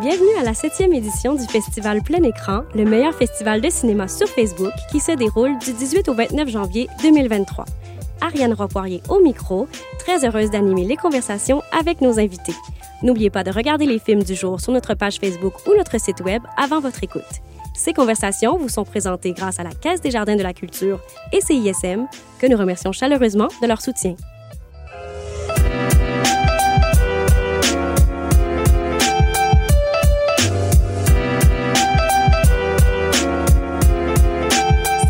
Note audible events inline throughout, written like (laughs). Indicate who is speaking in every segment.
Speaker 1: Bienvenue à la septième édition du festival Plein Écran, le meilleur festival de cinéma sur Facebook qui se déroule du 18 au 29 janvier 2023. Ariane Ropoirier au micro, très heureuse d'animer les conversations avec nos invités. N'oubliez pas de regarder les films du jour sur notre page Facebook ou notre site web avant votre écoute. Ces conversations vous sont présentées grâce à la Caisse des Jardins de la Culture et CISM, que nous remercions chaleureusement de leur soutien.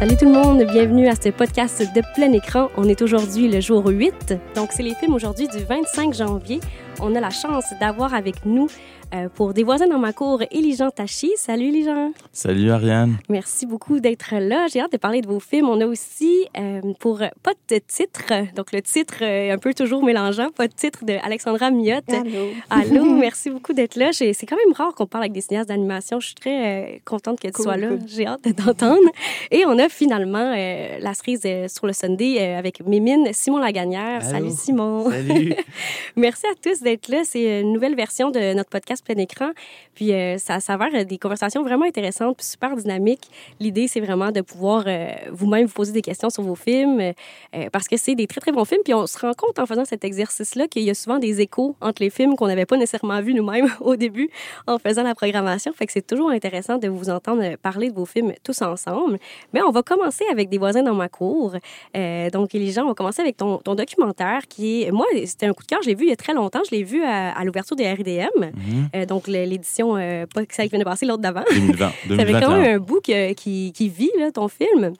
Speaker 1: Salut tout le monde, bienvenue à ce podcast de plein écran. On est aujourd'hui le jour 8, donc c'est les films aujourd'hui du 25 janvier. On a la chance d'avoir avec nous euh, pour Des voisins dans ma cour, Elijan Tachi. Salut Elijan.
Speaker 2: Salut Ariane.
Speaker 1: Merci beaucoup d'être là. J'ai hâte de parler de vos films. On a aussi euh, pour pas de titre, donc le titre est un peu toujours mélangeant, pas de titre de Alexandra Miotte.
Speaker 3: Allô.
Speaker 1: Allô, (laughs) merci beaucoup d'être là. C'est quand même rare qu'on parle avec des cinéastes d'animation. Je suis très euh, contente que tu
Speaker 3: Cool,
Speaker 1: sois là.
Speaker 3: cool.
Speaker 1: J'ai hâte de t'entendre. Et on a finalement euh, la cerise euh, sur le Sunday euh, avec Mémine Simon Laganière.
Speaker 2: Allô.
Speaker 1: Salut Simon.
Speaker 2: Salut. (laughs)
Speaker 1: Merci à tous d'être là. C'est une nouvelle version de notre podcast plein écran. Puis euh, ça s'avère des conversations vraiment intéressantes puis super dynamiques. L'idée, c'est vraiment de pouvoir euh, vous-même vous poser des questions sur vos films euh, euh, parce que c'est des très, très bons films. Puis on se rend compte en faisant cet exercice-là qu'il y a souvent des échos entre les films qu'on n'avait pas nécessairement vus nous-mêmes (laughs) au début en faisant la programmation. Fait que c'est toujours intéressant de vous entendre parler de vos films tous ensemble. Mais on va commencer avec Des voisins dans ma cour. Euh, donc, Elijan, on va commencer avec ton, ton documentaire qui est... Moi, c'était un coup de cœur. Je l'ai vu il y a très longtemps. Je l'ai vu à, l'ouverture des.
Speaker 2: Mhm.
Speaker 1: Euh, donc, l'édition, euh, pas celle qui vient de passer, l'autre d'avant.
Speaker 2: 2020. (laughs)
Speaker 1: Ça fait quand
Speaker 2: 2021.
Speaker 1: même un bout que- qui, qui vit, là, ton film.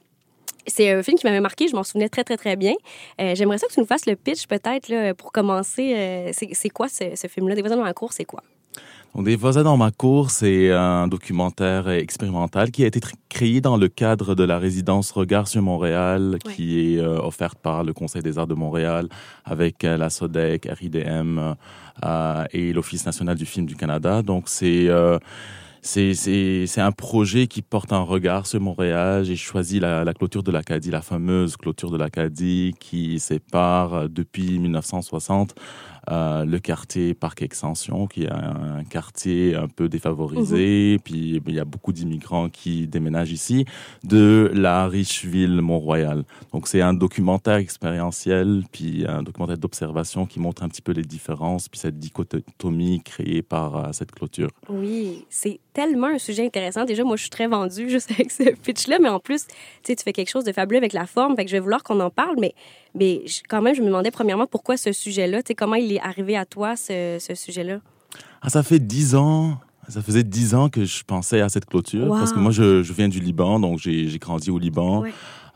Speaker 1: C'est un film qui m'avait marqué, je m'en souvenais très, très, très bien. Euh, J'aimerais ça que tu nous fasses le pitch, peut-être, là, pour commencer. Euh, c'est c'est quoi ce, ce film-là? Des voisins dans la cour, c'est quoi?
Speaker 2: Des voisins dans ma cour, c'est un documentaire expérimental qui a été créé dans le cadre de la résidence Regard sur Montréal,
Speaker 1: Ouais.
Speaker 2: qui est euh, offerte par le Conseil des arts de Montréal avec euh, la SODEC, RIDM euh, et l'Office national du film du Canada. Donc, c'est euh, c'est un projet qui porte un regard sur Montréal. J'ai choisi la, la clôture de l'Acadie, la fameuse clôture de l'Acadie qui sépare depuis 1960 euh, le quartier Parc Extension, qui est un quartier un peu défavorisé, puis il y a beaucoup d'immigrants qui déménagent ici, de la riche ville Mont-Royal. Donc c'est un documentaire expérientiel, puis un documentaire d'observation qui montre un petit peu les différences, puis cette dichotomie créée par euh, cette clôture.
Speaker 1: Oui, c'est tellement un sujet intéressant. Déjà, moi, je suis très vendue juste avec ce pitch-là, mais en plus, tu sais, tu fais quelque chose de fabuleux avec la forme, fait que je vais vouloir qu'on en parle, mais, mais quand même, je me demandais premièrement pourquoi ce sujet-là, tu sais, comment il est arrivé à toi, ce, ce sujet-là?
Speaker 2: Ah, ça fait dix ans. Ça faisait dix ans que je pensais à cette clôture
Speaker 1: Wow.
Speaker 2: parce que moi je, je viens du Liban donc j'ai j'ai grandi au Liban
Speaker 1: Ouais.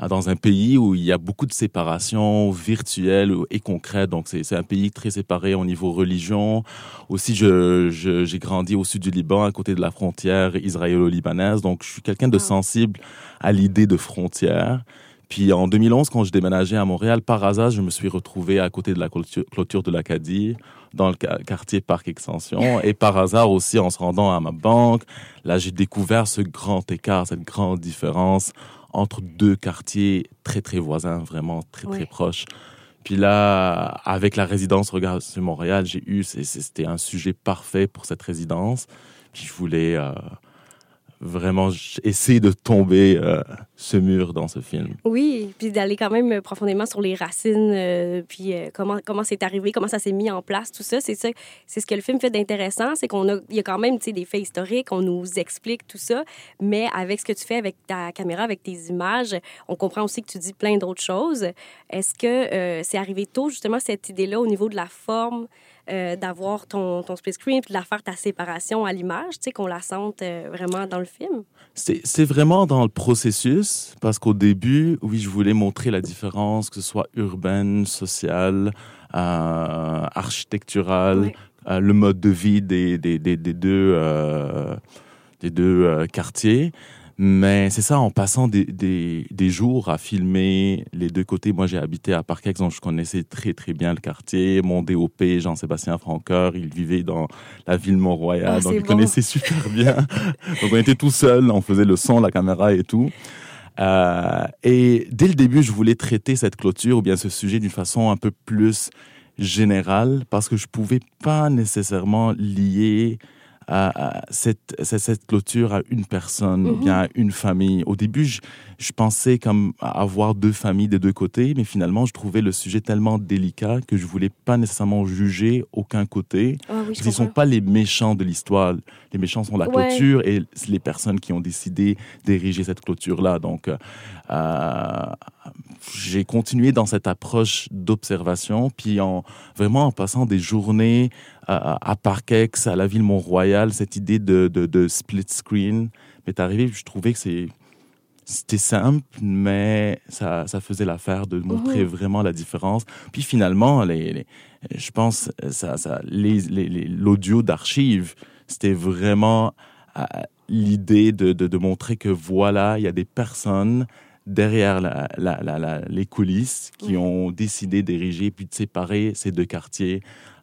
Speaker 2: dans un pays où il y a beaucoup de séparation virtuelle et concrète donc c'est un pays très séparé au niveau religion aussi je je- j'ai grandi au sud du Liban à côté de la frontière israélo-libanaise donc je suis quelqu'un de
Speaker 1: Wow.
Speaker 2: sensible à l'idée de frontière puis en 2011, quand je déménageais à Montréal, par hasard, je me suis retrouvé à côté de la clôture, de l'Acadie, dans le quartier Parc Extension. Et par hasard aussi, en se rendant à ma banque, là, j'ai découvert ce grand écart, cette grande différence entre deux quartiers très, très voisins, vraiment très, très proches. Puis là, avec la résidence Regard sur Montréal, j'ai eu, c'était un sujet parfait pour cette résidence. Puis je voulais euh, vraiment essayer de tomber euh, ce mur dans ce film.
Speaker 1: Oui, puis d'aller quand même profondément sur les racines, euh, puis euh, comment comment c'est arrivé, comment ça s'est mis en place, tout ça, c'est ça, c'est ce que le film fait d'intéressant, c'est qu'on a, il y a quand même, des faits historiques, on nous explique tout ça, mais avec ce que tu fais avec ta caméra, avec tes images, on comprend aussi que tu dis plein d'autres choses. Est-ce que euh, c'est arrivé tôt justement cette idée-là au niveau de la forme? Euh, d'avoir ton, ton split screen puis de la faire ta séparation à l'image, tu sais, qu'on la sente euh, vraiment dans le film?
Speaker 2: C'est vraiment dans le processus, parce qu'au début, oui, je voulais montrer la différence, que ce soit urbaine, sociale, euh, architecturale, euh, le mode de vie des, des, des, des deux, euh, des deux euh, quartiers. Mais c'est ça, en passant des, des, des jours à filmer les deux côtés. Moi, j'ai habité à Parkex, donc je connaissais très, très bien le quartier. Mon DOP, Jean-Sébastien Francoeur, il vivait dans la ville Mont-Royal,
Speaker 1: Ah,
Speaker 2: donc il
Speaker 1: bon.
Speaker 2: connaissait (laughs) super bien. donc on était tout seul, on faisait le son, la caméra et tout. Euh, et dès le début, je voulais traiter cette clôture ou bien ce sujet d'une façon un peu plus générale parce que je pouvais pas nécessairement lier cette, cette, clôture à une personne ou
Speaker 1: Mhm.
Speaker 2: bien à une famille. Au début, je, je pensais comme avoir deux familles des deux côtés, mais finalement, je trouvais le sujet tellement délicat que je voulais pas nécessairement juger aucun côté.
Speaker 1: Ah oui,
Speaker 2: Parce qu'ils sont pas les méchants de l'histoire. Les méchants sont la
Speaker 1: Ouais.
Speaker 2: clôture et les personnes qui ont décidé d'ériger cette clôture-là. Donc, euh, j'ai continué dans cette approche d'observation, puis en vraiment en passant des journées euh, à Parkex, à la ville Mont-Royal, cette idée de, de, de split screen m'est arrivée. Je trouvais que c'est c'était simple, mais ça, ça faisait l'affaire de montrer vraiment la différence. Puis finalement, les, les- je pense, ça, ça, les, les- les- l'audio d'archives, c'était vraiment euh, l'idée de, de, de montrer que voilà, il y a des personnes derrière la, la- la- la- les coulisses qui ont décidé d'ériger puis de séparer ces deux quartiers.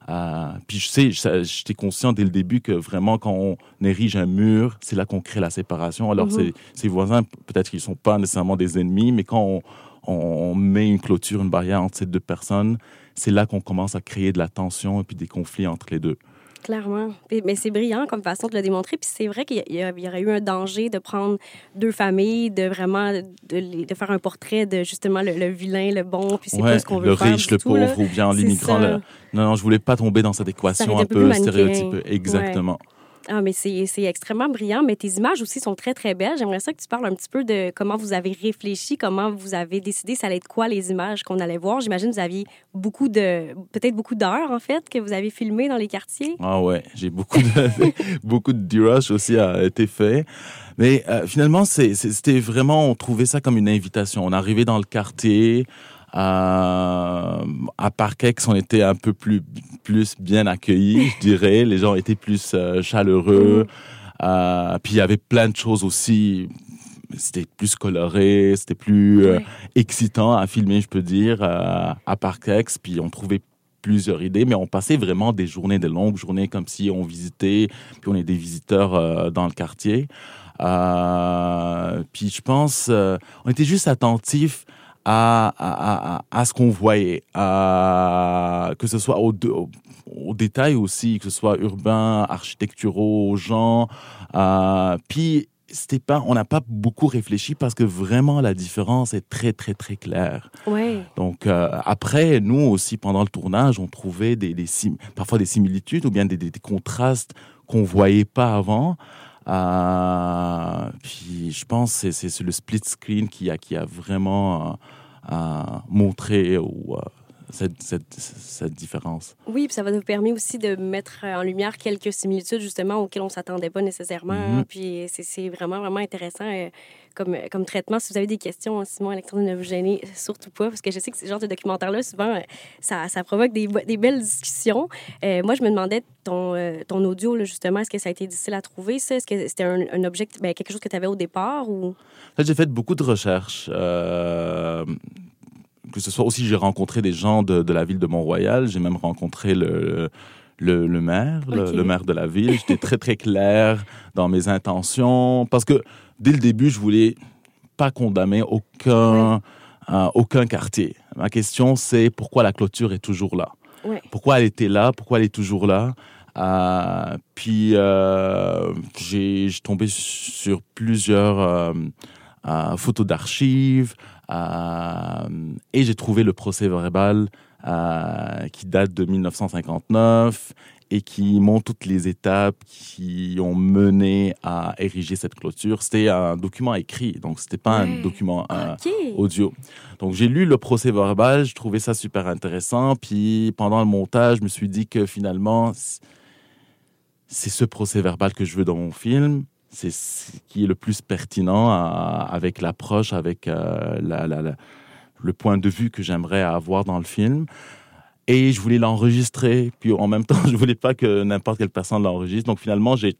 Speaker 2: Euh, puis je sais, j'étais conscient dès le début que vraiment quand on érige un mur, c'est là qu'on crée la séparation. Alors ces, ces voisins, peut-être qu'ils sont pas nécessairement des ennemis, mais quand on, on met une clôture, une barrière entre ces deux personnes, c'est là qu'on commence à créer de la tension et puis des conflits entre les deux.
Speaker 1: Clairement. Mais c'est brillant comme façon de le démontrer. Puis c'est vrai qu'il y, y aurait eu un danger de prendre deux familles, de vraiment de, les- de faire un portrait de justement le, le vilain, le bon, puis c'est
Speaker 2: Ouais,
Speaker 1: pas ce qu'on veut
Speaker 2: le
Speaker 1: faire
Speaker 2: riche, le
Speaker 1: tout, là.
Speaker 2: pauvre ou bien l'immigrant. le- Non, non, je voulais pas tomber dans cette équation un
Speaker 1: peu
Speaker 2: peu stéréotypée. Exactement.
Speaker 1: Ah, mais c'est extrêmement brillant. Mais tes images aussi sont très, très belles. J'aimerais ça que tu parles un petit peu de comment vous avez réfléchi, comment vous avez décidé ça allait être quoi les images qu'on allait voir. J'imagine que vous aviez beaucoup de, peut-être beaucoup d'heures, en fait, que vous avez filmées dans les quartiers.
Speaker 2: Ah ouais, j'ai beaucoup de (laughs) beaucoup de D-Rush aussi a été fait. Mais euh, finalement, c'était vraiment, on trouvait ça comme une invitation. On arrivait dans le quartier, euh, à Parkex, on était un peu plus, plus bien accueillis, je dirais. Les gens étaient plus euh, chaleureux. Euh, puis il y avait plein de choses aussi. C'était plus coloré, c'était plus euh,
Speaker 1: Ouais.
Speaker 2: excitant à filmer, je peux dire, euh, à Parkex. Puis on trouvait plusieurs idées, mais on passait vraiment des journées, des longues journées, comme si on visitait, puis on est des visiteurs dans le quartier. Euh, puis je pense, on était juste attentifs à, à, à, à ce qu'on voyait, à, que ce soit au, au, aux détails aussi, que ce soit urbain, architecturaux, aux gens. Euh, puis c'était pas, on n'a pas beaucoup réfléchi parce que vraiment la différence est très très très claire.
Speaker 1: Ouais.
Speaker 2: Donc euh, après, nous aussi pendant le tournage, on trouvait des, des sim- parfois des similitudes ou bien des, des- des contrastes qu'on voyait pas avant. Euh, puis je pense que c'est le split screen qui a qui a vraiment euh, euh, montré ou, euh, cette, cette, cette différence.
Speaker 1: Oui, puis ça va nous permettre aussi de mettre en lumière quelques similitudes justement auxquelles on s'attendait pas nécessairement.
Speaker 2: Mhm.
Speaker 1: Puis c'est- c'est vraiment, vraiment intéressant comme, comme traitement. Si vous avez des questions, hein, Simon, Alexandre, ne vous gênez surtout pas, parce que je sais que ce genre de documentaire-là, souvent, euh, ça, ça provoque des, belles discussions. Euh, moi, je me demandais, ton, euh, ton audio, là, justement, est-ce que ça a été difficile à trouver, ça? Est-ce que c'était un, un objet, ben, quelque chose que tu avais au départ ou...
Speaker 2: En fait, j'ai fait beaucoup de recherches. euh, que ce soit aussi, j'ai rencontré des gens de, de la ville de Mont-Royal. J'ai même rencontré le, le, le maire, le, le maire de la ville. J'étais très, très clair dans mes intentions. Parce que dès le début, je voulais pas condamner aucun, euh, aucun quartier. Ma question, c'est pourquoi la clôture est toujours là? Pourquoi elle était là, pourquoi elle est toujours là? Euh, puis euh, j'ai tombé sur plusieurs photos d'archives et j'ai trouvé le procès verbal qui date de 1959 et qui montre toutes les étapes qui ont mené à ériger cette clôture. C'était un document écrit, donc c'était pas
Speaker 1: Ouais.
Speaker 2: un document euh, audio. Donc j'ai lu le procès verbal, je trouvais ça super intéressant. Puis pendant le montage, je me suis dit que finalement, c'est ce procès verbal que je veux dans mon film. C'est ce qui est le plus pertinent à- avec l'approche, avec euh, la- la- la- le point de vue que j'aimerais avoir dans le film. Et je voulais l'enregistrer. Puis en même temps, (laughs) je voulais pas que n'importe quelle personne l'enregistre. Donc finalement, j'ai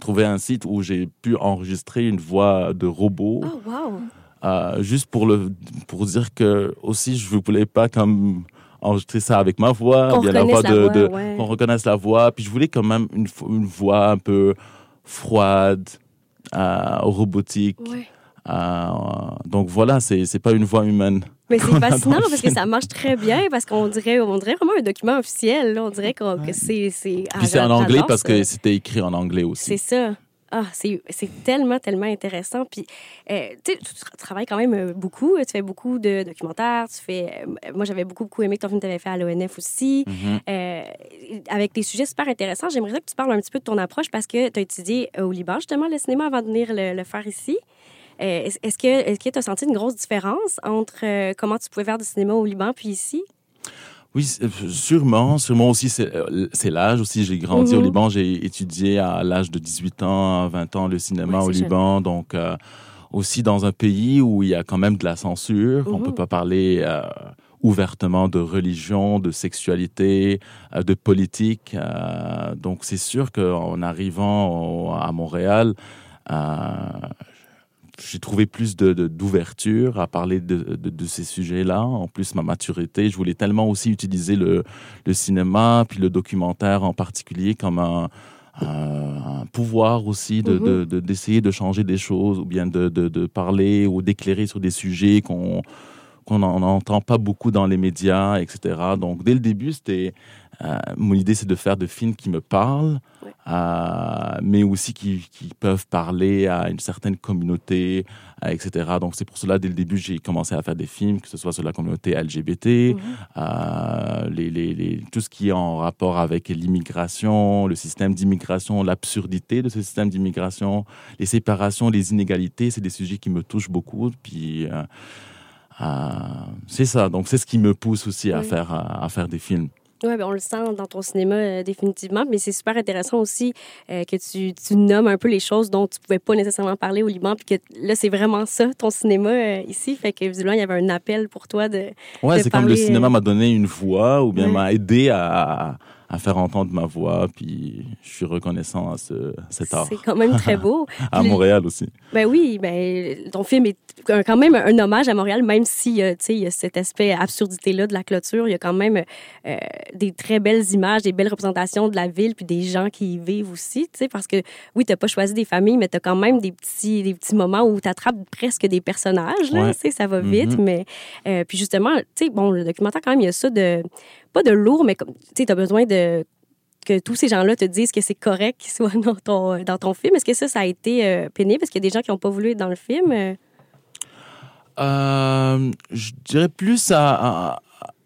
Speaker 2: trouvé un site où j'ai pu enregistrer une voix de robot.
Speaker 1: Oh, wow.
Speaker 2: Euh, juste pour le pour dire que aussi je ne voulais pas comme enregistrer ça avec ma voix
Speaker 1: Qu'on
Speaker 2: bien la voix
Speaker 1: reconnaisse
Speaker 2: de,
Speaker 1: la voix,
Speaker 2: de-
Speaker 1: ouais.
Speaker 2: qu'on reconnaisse la voix puis je voulais quand même une, voix un peu froide euh, robotique
Speaker 1: Ouais.
Speaker 2: Euh, donc voilà c'est c'est pas une voix humaine
Speaker 1: Mais c'est fascinant parce que ça marche très bien, parce qu'on dirait, on dirait vraiment un document officiel. On dirait que c'est.
Speaker 2: Puis c'est en anglais parce que c'était écrit en anglais aussi.
Speaker 1: C'est ça. Ah, c'est tellement, tellement intéressant. Puis, euh, tu, travailles quand même euh, beaucoup. Tu fais beaucoup de documentaires. Tu fais... Euh, moi, j'avais beaucoup, beaucoup aimé que ton film t'avais fait à l'ONF aussi. Mm-hmm. avec des sujets super intéressants. J'aimerais que tu parles un petit peu de ton approche parce que tu as étudié au Liban, justement, le cinéma avant de venir le, faire ici. Est-ce que tu as senti une grosse différence entre comment tu pouvais faire du cinéma au Liban puis ici?
Speaker 2: Oui, euh, sûrement. Sûrement aussi, c'est euh, l'âge aussi. J'ai grandi au mhm. Liban. J'ai étudié à l'âge de 18 ans, 20 ans le cinéma au Liban. Donc, euh, aussi dans un pays où il y a quand même de la censure. On ne peut mhm. pas parler ouvertement de religion, de sexualité, de politique. donc, c'est sûr qu'en arrivant à Montréal, j'ai trouvé plus d'ouverture de, à parler de, de ces sujets-là. En plus, ma maturité, je voulais tellement aussi utiliser le, le cinéma, puis le documentaire en particulier, comme un, un pouvoir aussi de, mm-hmm. d'essayer de, changer des choses, ou bien de, parler ou d'éclairer sur des sujets qu'on qu'on n'entend pas beaucoup dans les médias, etc. Donc, dès le début, c'était euh, mon idée, c'est de faire des films qui me parlent, euh, mais aussi qui, peuvent parler à une certaine communauté, euh, etc. Donc, c'est pour cela, dès le début, j'ai commencé à faire des films, que ce soit sur la communauté LGBT, mhm. les, les, tout ce qui est en rapport avec l'immigration, le système d'immigration, l'absurdité de ce système d'immigration, les séparations, les inégalités, c'est des sujets qui me touchent beaucoup. Puis, c'est ça. Donc, c'est ce qui me pousse aussi à, faire, à faire des films.
Speaker 1: Oui, ben on le sent dans ton cinéma euh, définitivement, mais c'est super intéressant aussi euh, que tu, tu, nommes un peu les choses dont tu pouvais pas nécessairement parler au Liban, puis que là, c'est vraiment ça, ton cinéma euh, ici. Fait que visiblement, il y avait un appel pour toi de.
Speaker 2: Ouais, c'est comme le cinéma m'a donné une voix ou bien m'a aidé à, à faire entendre ma voix. Puis je suis reconnaissant à ce, cet art.
Speaker 1: C'est quand même très beau. (laughs)
Speaker 2: à Montréal aussi.
Speaker 1: Ben oui, ben, ton film est quand même un hommage à Montréal, même si il y a cet aspect absurdité-là de la clôture. Il y a quand même euh, des très belles images, des belles représentations de la ville, puis des gens qui y vivent aussi. Parce que oui, tu n'as pas choisi des familles, mais tu as quand même des petits, des petits moments où tu attrapes presque des personnages. Là, Ça va vite. Mm-hmm. mais euh, Puis justement, bon, le documentaire, quand même, il y a ça de pas de lourd, mais tu as besoin de que tous ces gens-là te disent que c'est correct qu'ils soient (laughs) dans ton, dans ton film. Est-ce que ça, ça a été euh, pénible? Est-ce qu'il y a des gens qui n'ont pas voulu être dans le film?
Speaker 2: Euh, je dirais plus à,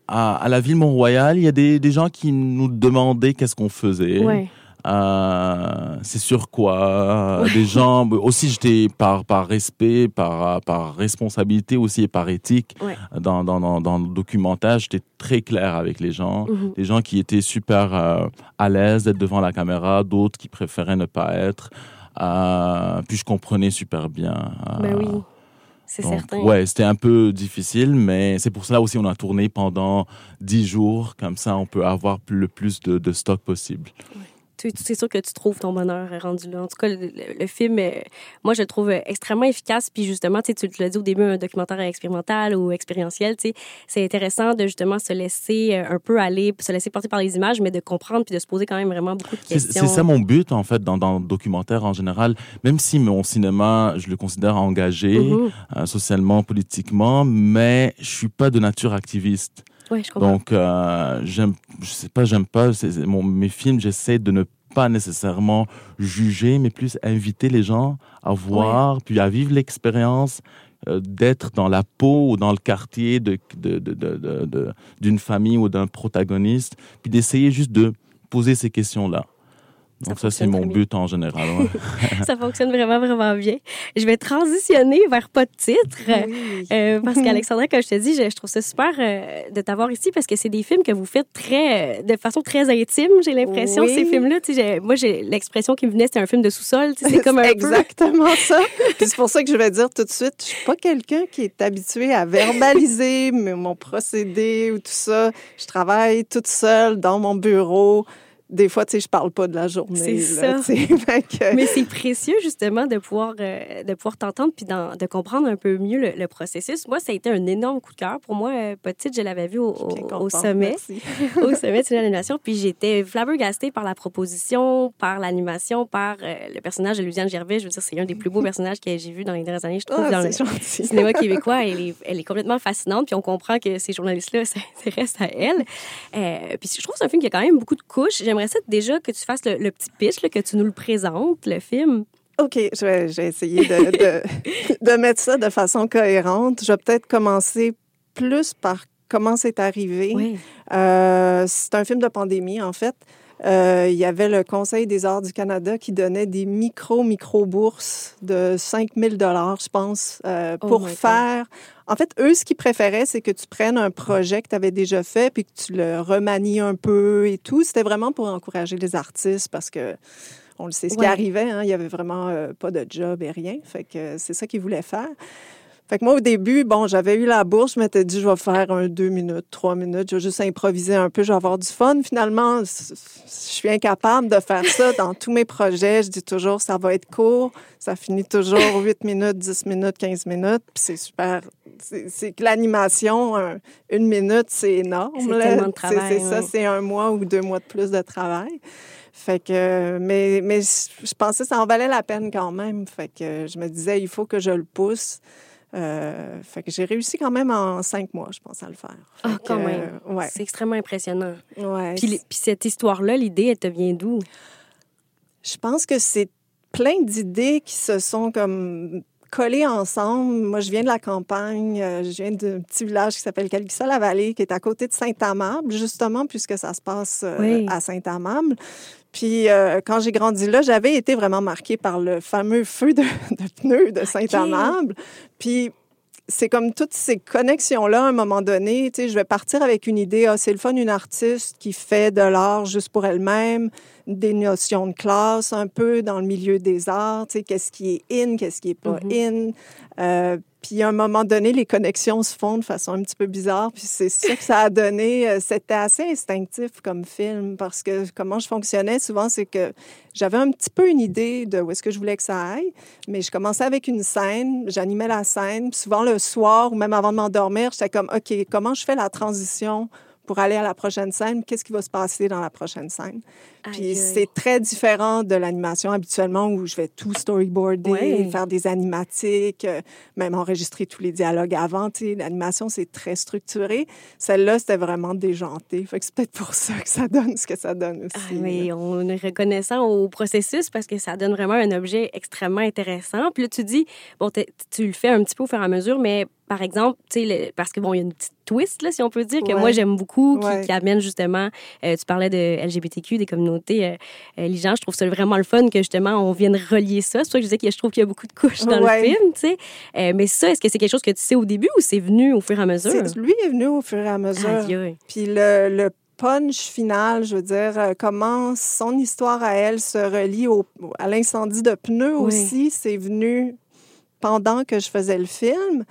Speaker 2: à, à, la ville Mont-Royal. Il y a des, des, gens qui nous demandaient qu'est-ce qu'on faisait. Ouais. Euh, c'est sur quoi? Des gens aussi j'étais par par respect par par responsabilité aussi et par éthique. Dans, dans, dans, le documentaire j'étais très clair avec les gens. Des gens qui étaient super euh, à l'aise d'être devant la caméra d'autres qui préféraient ne pas être. Euh, puis je comprenais super bien
Speaker 1: ben oui c'est certain.
Speaker 2: Ouais, c'était un peu difficile, mais c'est pour cela aussi on a tourné pendant dix jours. Comme ça, on peut avoir le plus de, de stock possible
Speaker 1: c'est sûr que tu trouves ton bonheur rendu là. En tout cas, le, film, euh, moi, je le trouve extrêmement efficace. Puis justement, tu l'as dit au début, un documentaire expérimental ou expérientiel, c'est intéressant de justement se laisser euh, un peu aller, se laisser porter par les images, mais de comprendre puis de se poser quand même vraiment beaucoup de questions.
Speaker 2: C'est ça mon but, en fait, dans, dans, le documentaire en général. Même si mon cinéma, je le considère engagé, mm-hmm. euh, socialement, politiquement, mais je suis pas de nature activiste. Donc, euh, j'aime, je sais pas, j'aime pas mon, mes films, j'essaie de ne pas nécessairement juger, mais plus inviter les gens à voir, puis à vivre l'expérience euh, d'être dans la peau ou dans le quartier de, de, de, d'une famille ou d'un protagoniste, puis d'essayer juste de poser ces questions-là. Donc ça, c'est mon but en général. (laughs)
Speaker 1: ça fonctionne vraiment, vraiment bien. Je vais transitionner vers pas de titre. Euh, parce qu'Alexandra, comme je te dis, je, trouve ça super euh, de t'avoir ici parce que c'est des films que vous faites très, euh, de façon très intime, j'ai l'impression, ces films-là. Moi, j'ai l'expression qui me venait, c'était un film de sous-sol. C'est comme un (laughs)
Speaker 3: Exactement (laughs) ça. c'est pour ça que je vais dire tout de suite, je suis pas quelqu'un qui est habitué à verbaliser mon procédé ou tout ça. Je travaille toute seule dans mon bureau des fois, tu sais, je parle pas de la journée.
Speaker 1: C'est ça. (laughs)
Speaker 3: que-
Speaker 1: Mais c'est précieux, justement, de pouvoir, euh, de pouvoir t'entendre puis de comprendre un peu mieux le, le processus. Moi, ça a été un énorme coup de cœur. Pour moi, euh, petite, je l'avais vu au, au- au sommet. au (laughs) sommet de l'animation. Puis j'étais flabbergastée par la proposition, par l'animation, par euh, le personnage de Luciane Gervais. Je veux dire, c'est un des plus beaux personnages que j'ai vu dans les dernières années, je trouve,
Speaker 3: Ah,
Speaker 1: dans le
Speaker 3: gentil.
Speaker 1: cinéma québécois. Elle est, elle est complètement fascinante. Puis on comprend que ces journalistes-là (laughs) s'intéressent à elle. Euh, puis je trouve que c'est un film qui a quand même beaucoup de couches. J'aimerais ça déjà que tu fasses le, le petit pitch, là, que tu nous le présentes, le film.
Speaker 3: OK, je vais, je vais essayer de, de, (laughs) de mettre ça de façon cohérente. Je vais peut-être commencer plus par comment c'est arrivé.
Speaker 1: Oui.
Speaker 3: Euh, c'est un film de pandémie, en fait. Euh, il y avait le Conseil des arts du Canada qui donnait des micro-micro-bourses de 5000 dollars, je pense, euh,
Speaker 1: Oh
Speaker 3: pour faire... En fait, eux, ce qu'ils préféraient, c'est que tu prennes un projet que tu avais déjà fait puis que tu le remanies un peu et tout. C'était vraiment pour encourager les artistes parce que on le sait ce qui arrivait. Hein, il y avait vraiment euh, pas de job et rien. Fait que c'est ça qu'ils voulaient faire. Fait que moi, au début, bon, j'avais eu la bourse, je m'étais dit, je vais faire un deux minutes, trois minutes, je vais juste improviser un peu, je vais avoir du fun. Finalement, je suis incapable de faire ça (laughs) dans tous mes projets. Je dis toujours, ça va être court, ça finit toujours 8 minutes, 10 minutes, 15 minutes, puis c'est super. C'est que l'animation, un- une minute, c'est énorme.
Speaker 1: C'est tellement de travail,
Speaker 3: C'est ça, c'est un mois ou deux mois de plus de travail. Fait que, mais, mais je pensais que ça en valait la peine quand même. Fait que je me disais, il faut que je le pousse. Euh, fait que j'ai réussi quand même en cinq mois, je pense, à le faire. Fait
Speaker 1: Ah,
Speaker 3: que,
Speaker 1: quand même.
Speaker 3: euh, ouais.
Speaker 1: C'est extrêmement impressionnant.
Speaker 3: ouais.
Speaker 1: Puis, les- puis cette histoire-là, l'idée, elle te vient d'où?
Speaker 3: Je pense que c'est plein d'idées qui se sont comme collées ensemble. Moi, je viens de la campagne. euh, Je viens d'un petit village qui s'appelle Calvissa-la-Vallée, qui est à côté de Saint-Amable, justement, puisque ça se passe euh,
Speaker 1: Oui.
Speaker 3: à Saint-Amable. Puis, euh, quand j'ai grandi là, j'avais été vraiment marquée par le fameux feu de, (laughs) de pneus de Saint-Amable. Puis, c'est comme toutes ces connexions-là, à un moment donné, tu sais, je vais partir avec une idée, ah, c'est le fun, une artiste qui fait de l'art juste pour elle-même, des notions de classe un peu dans le milieu des arts, tu sais, qu'est-ce qui est in, qu'est-ce qui est pas in. Euh, puis à un moment donné, les connexions se font de façon un petit peu bizarre. Puis c'est ça que ça a donné. Euh, C'était assez instinctif comme film parce que comment je fonctionnais souvent, c'est que j'avais un petit peu une idée de où est-ce que je voulais que ça aille. Mais je commençais avec une scène, j'animais la scène. Puis souvent le soir ou même avant de m'endormir, j'étais comme, OK, comment je fais la transition pour aller à la prochaine scène? Qu'est-ce qui va se passer dans la prochaine scène? Puis c'est très différent de l'animation habituellement où je vais tout storyboarder,
Speaker 1: Ouais.
Speaker 3: faire des animatiques, euh, même enregistrer tous les dialogues avant. L'animation, c'est très structuré. Celle-là, c'était vraiment déjanté. Fait que c'est peut-être pour ça que ça donne ce que ça donne
Speaker 1: Ah,
Speaker 3: aussi.
Speaker 1: mais on est reconnaissant au processus parce que ça donne vraiment un objet extrêmement intéressant. Puis là, tu dis, bon, tu le fais un petit peu au fur et à mesure, mais par exemple, tu sais, le- parce que bon, il y a une petite twist, là, si on peut dire, que
Speaker 3: Ouais.
Speaker 1: moi, j'aime beaucoup, qui,
Speaker 3: Ouais.
Speaker 1: qui amène justement, euh, tu parlais de LGBTQ, des communautés euh, les gens, je trouve ça vraiment le fun que justement, on vienne relier ça. C'est pour ça que je disais que je trouve qu'il y a beaucoup de couches dans
Speaker 3: Ouais.
Speaker 1: le film, tu sais. Euh, mais ça, est-ce que c'est quelque chose que tu sais au début ou c'est venu au fur et à mesure?
Speaker 3: Lui est venu au fur et à mesure.
Speaker 1: Aïe.
Speaker 3: Puis le, le punch final, je veux dire, euh, comment son histoire à elle se relie au, à l'incendie de pneus
Speaker 1: Oui.
Speaker 3: aussi, c'est venu pendant que je faisais le film.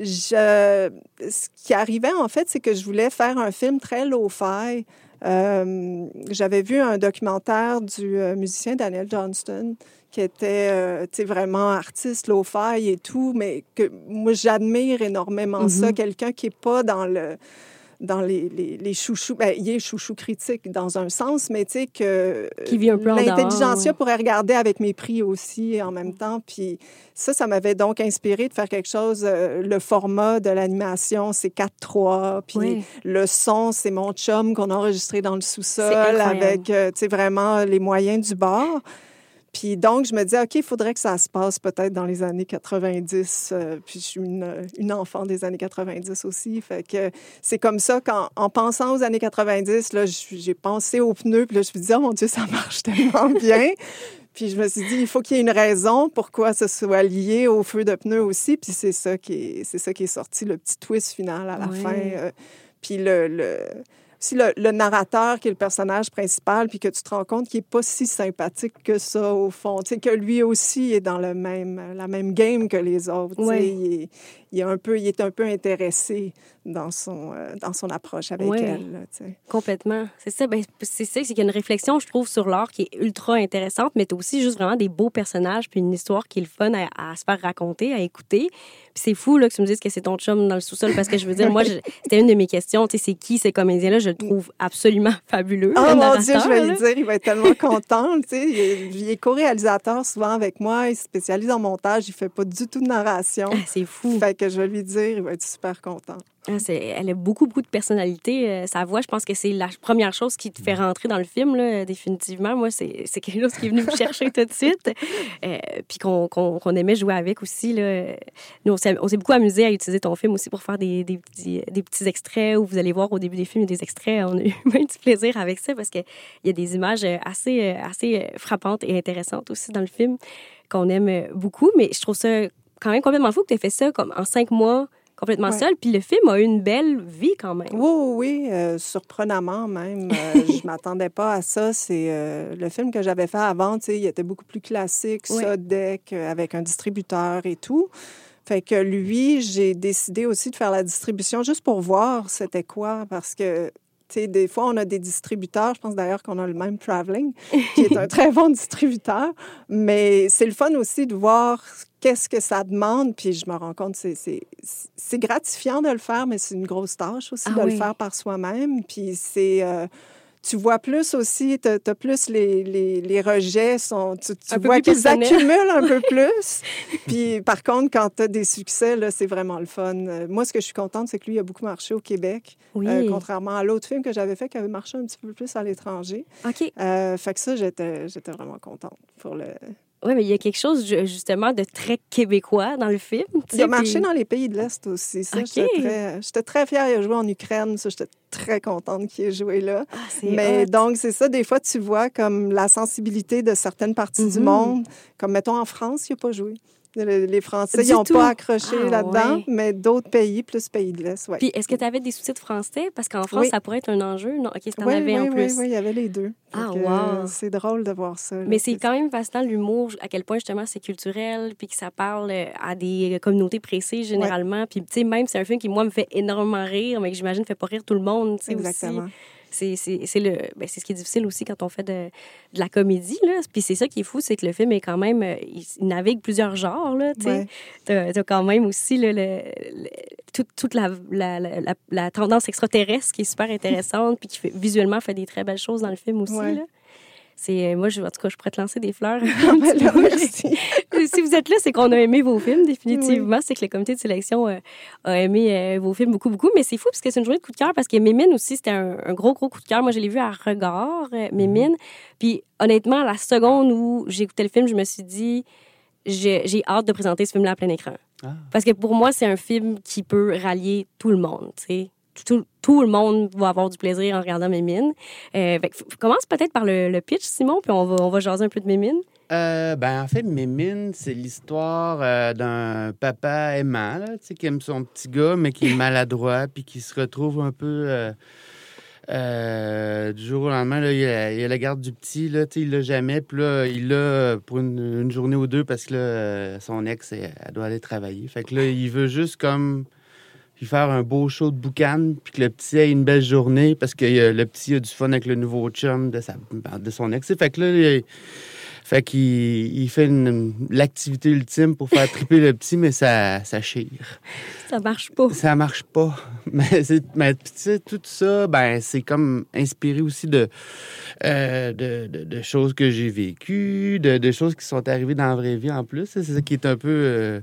Speaker 3: Je, ce qui arrivait, en fait, c'est que je voulais faire un film très low-fi. Euh, J'avais vu un documentaire du euh, musicien Daniel Johnston qui était euh, vraiment artiste low-fi et tout, mais que moi, j'admire énormément ça.
Speaker 1: Mhm.
Speaker 3: Quelqu'un qui n'est pas dans le dans les, les, les chouchous. Ben, il est chouchou critique dans un sens, mais tu sais que
Speaker 1: Qui vit un peu en dehors,
Speaker 3: l'intelligentsia pourrait regarder avec mépris aussi en même temps. Puis ça, ça m'avait donc inspiré de faire quelque chose. euh, le format de l'animation, c'est 4-3. Puis
Speaker 1: Oui.
Speaker 3: le son, c'est mon chum qu'on a enregistré dans le sous-sol avec, euh, tu sais, vraiment les moyens du bord. Puis donc, je me disais, OK, il faudrait que ça se passe peut-être dans les années 90. euh, puis je suis une, une enfant des années 90 aussi. Fait que c'est comme ça qu'en en pensant aux années 90, là, j'ai pensé aux pneus. Puis là, je me disais, oh mon Dieu, ça marche tellement (laughs) bien. Puis je me suis dit, il faut qu'il y ait une raison pourquoi ça soit lié au feu de pneus aussi. Puis c'est ça qui est, c'est ça qui est sorti, le petit twist final à la
Speaker 1: Ouais.
Speaker 3: fin. euh, puis le, le, aussi le, le narrateur qui est le personnage principal, puis que tu te rends compte qu'il n'est pas si sympathique que ça, au fond. Tu sais, que lui aussi est dans le même, la même game que les autres. Il, est, il, est un peu, il est un peu intéressé dans son, euh, dans son approche avec
Speaker 1: Ouais.
Speaker 3: elle. là.
Speaker 1: Complètement. C'est ça. Ben, c'est ça, c'est qu'il y a une réflexion, je trouve, sur l'art qui est ultra intéressante, mais tu aussi juste vraiment des beaux personnages, puis une histoire qui est le fun à, à se faire raconter, à écouter. Puis c'est fou là, que tu me dises que c'est ton chum dans le sous-sol, parce que je veux dire, moi, (laughs) c'était une de mes questions. Tu sais, c'est qui ces comédiens-là? Je le trouve absolument (laughs) fabuleux.
Speaker 3: Oh
Speaker 1: le
Speaker 3: mon Dieu, je vais
Speaker 1: là.
Speaker 3: lui dire, il va être tellement (laughs) content. tu sais. Il est, il est co-réalisateur souvent avec moi, il se spécialise en montage, il fait pas du tout de narration.
Speaker 1: Ah, c'est fou.
Speaker 3: Fait que je vais lui dire, il va être super content.
Speaker 1: Ah, elle a beaucoup, beaucoup de personnalité. Euh, sa voix, je pense que c'est la première chose qui te fait rentrer dans le film, là, définitivement. Moi, c'est c'est quelque chose qui est venu me chercher tout de suite. (laughs) Euh, puis qu'on qu'on- qu'on aimait jouer avec aussi. Là. Nous, on s'est beaucoup amusé à utiliser ton film aussi pour faire des, des petits, des petits extraits où vous allez voir au début des films, il y a des extraits. On a eu (laughs) bien du plaisir avec ça parce qu'il y a des images euh, assez, euh, assez euh, frappantes et intéressantes aussi dans le film qu'on aime euh, beaucoup. Mais je trouve ça quand même complètement fou que tu aies fait ça comme en cinq mois complètement
Speaker 3: Ouais.
Speaker 1: seul. Puis le film a eu une belle vie quand même.
Speaker 3: Oui, oui, euh, surprenamment même. Euh, (laughs) je m'attendais pas à ça. C'est euh, le film que j'avais fait avant, tu sais, il était beaucoup plus classique, ça, deck, euh, avec un distributeur et tout. Fait que lui, j'ai décidé aussi de faire la distribution juste pour voir c'était quoi, parce que, tu sais, des fois, on a des distributeurs, je pense d'ailleurs qu'on a le même Traveling, qui est un (laughs) très bon distributeur, mais c'est le fun aussi de voir qu'est-ce que ça demande, puis je me rends compte, c'est- gratifiant de le faire, mais c'est une grosse tâche aussi
Speaker 1: Ah
Speaker 3: de
Speaker 1: oui.
Speaker 3: le faire par soi-même, puis c'est... euh, tu vois plus aussi, tu as, plus les, les, les rejets, sont, tu, vois qu'ils
Speaker 1: personnel.
Speaker 3: accumulent un peu (laughs) plus. Puis par contre, quand tu as des succès, c'est vraiment le fun. Euh, Moi, ce que je suis contente, c'est que lui a beaucoup marché au Québec,
Speaker 1: Oui.
Speaker 3: euh, contrairement à l'autre film que j'avais fait qui avait marché un petit peu plus à l'étranger.
Speaker 1: OK.
Speaker 3: Euh, fait que ça, j'étais vraiment contente pour le...
Speaker 1: Oui, mais il y a quelque chose, ju- justement, de très québécois dans le film.
Speaker 3: Il a marché
Speaker 1: puis-
Speaker 3: dans les pays de l'Est aussi. Ça,
Speaker 1: OK.
Speaker 3: j'étais très, j'étais très fière. Il a joué en Ukraine. Ça, j'étais très contente qu'il ait joué là.
Speaker 1: Ah,
Speaker 3: Mais
Speaker 1: hot.
Speaker 3: donc, c'est ça, des fois, tu vois comme la sensibilité de certaines parties du
Speaker 1: Mhm.
Speaker 3: monde. Comme, mettons, en France, il n'a pas joué. Le- Les Français, n'ont pas accroché
Speaker 1: Ah,
Speaker 3: là-dedans,
Speaker 1: ouais.
Speaker 3: mais d'autres pays, plus pays de l'Est, oui.
Speaker 1: Puis, est-ce que tu avais des sous-titres français? Parce qu'en France,
Speaker 3: Oui.
Speaker 1: ça pourrait être un enjeu. Non, OK, en
Speaker 3: oui,
Speaker 1: avais
Speaker 3: oui,
Speaker 1: en
Speaker 3: oui,
Speaker 1: plus.
Speaker 3: oui, il y avait les deux.
Speaker 1: Ah, wow.
Speaker 3: euh, C'est drôle de voir ça. là.
Speaker 1: Mais c'est quand même fascinant l'humour, à quel point justement c'est culturel, puis que ça parle euh, à des communautés précises généralement. Puis tu sais, même c'est un film qui, moi, me fait énormément rire, mais que j'imagine ne fait pas rire tout le monde, tu sais, aussi.
Speaker 3: Exactement.
Speaker 1: C'est ben, c'est ce qui est difficile aussi quand on fait de, de la comédie. Là. Puis c'est ça qui est fou, c'est que le film est quand même... euh, il, il navigue plusieurs genres. Là, tu.
Speaker 3: Ouais.
Speaker 1: T'as t'as quand même aussi là, le, le- toute, toute la, la, la, la- la tendance extraterrestre qui est super intéressante puis qui fait, visuellement fait des très belles choses dans le film aussi.
Speaker 3: Ouais.
Speaker 1: là. C'est, moi, je, en tout cas, je pourrais te lancer des fleurs. (laughs) (laughs)
Speaker 3: Ben là, merci.
Speaker 1: si vous êtes là, c'est qu'on a aimé vos films, définitivement. C'est que le comité de sélection euh, a aimé euh, vos films beaucoup, beaucoup. Mais c'est fou parce que c'est une journée de coup de cœur parce que Mémine aussi, c'était un, un gros, gros coup de cœur. Moi, je l'ai vu à regard, euh, Mémine. Puis honnêtement, la seconde où j'écoutais le film, je me suis dit, j'ai j'ai hâte de présenter ce film-là à plein écran.
Speaker 4: Ah.
Speaker 1: Parce que pour moi, c'est un film qui peut rallier tout le monde, sais. Tout, tout le monde va avoir du plaisir en regardant Mémine. Euh, fait que f- commence peut-être par le, le pitch, Simon, puis on va, on va jaser un peu de Mémine.
Speaker 4: Euh, ben, en fait, Mémine, c'est l'histoire euh, d'un papa aimant, là, tu sais, qui aime son petit gars, mais qui est (laughs) maladroit, puis qui se retrouve un peu. euh, euh, du jour au lendemain, là, il, a, il a la garde du petit, là, tu sais, il l'a jamais, puis là, il l'a pour une, une journée ou deux parce que là, euh, son ex, elle, elle doit aller travailler. Fait que là, il veut juste comme lui faire un beau show de boucan, puis que le petit ait une belle journée parce que euh, le petit a du fun avec le nouveau chum de, sa, de son ex. Fait que là, il- fait qu'il il fait l'activité ultime pour faire triper le petit, mais ça, ça chire.
Speaker 1: Ça marche pas.
Speaker 4: Ça marche pas. (laughs) Mais, mais tu sais, tout ça, ben, c'est comme inspiré aussi de, euh, de, de- de choses que j'ai vécues, de, de choses qui sont arrivées dans la vraie vie en plus. C'est ça qui est un peu. euh,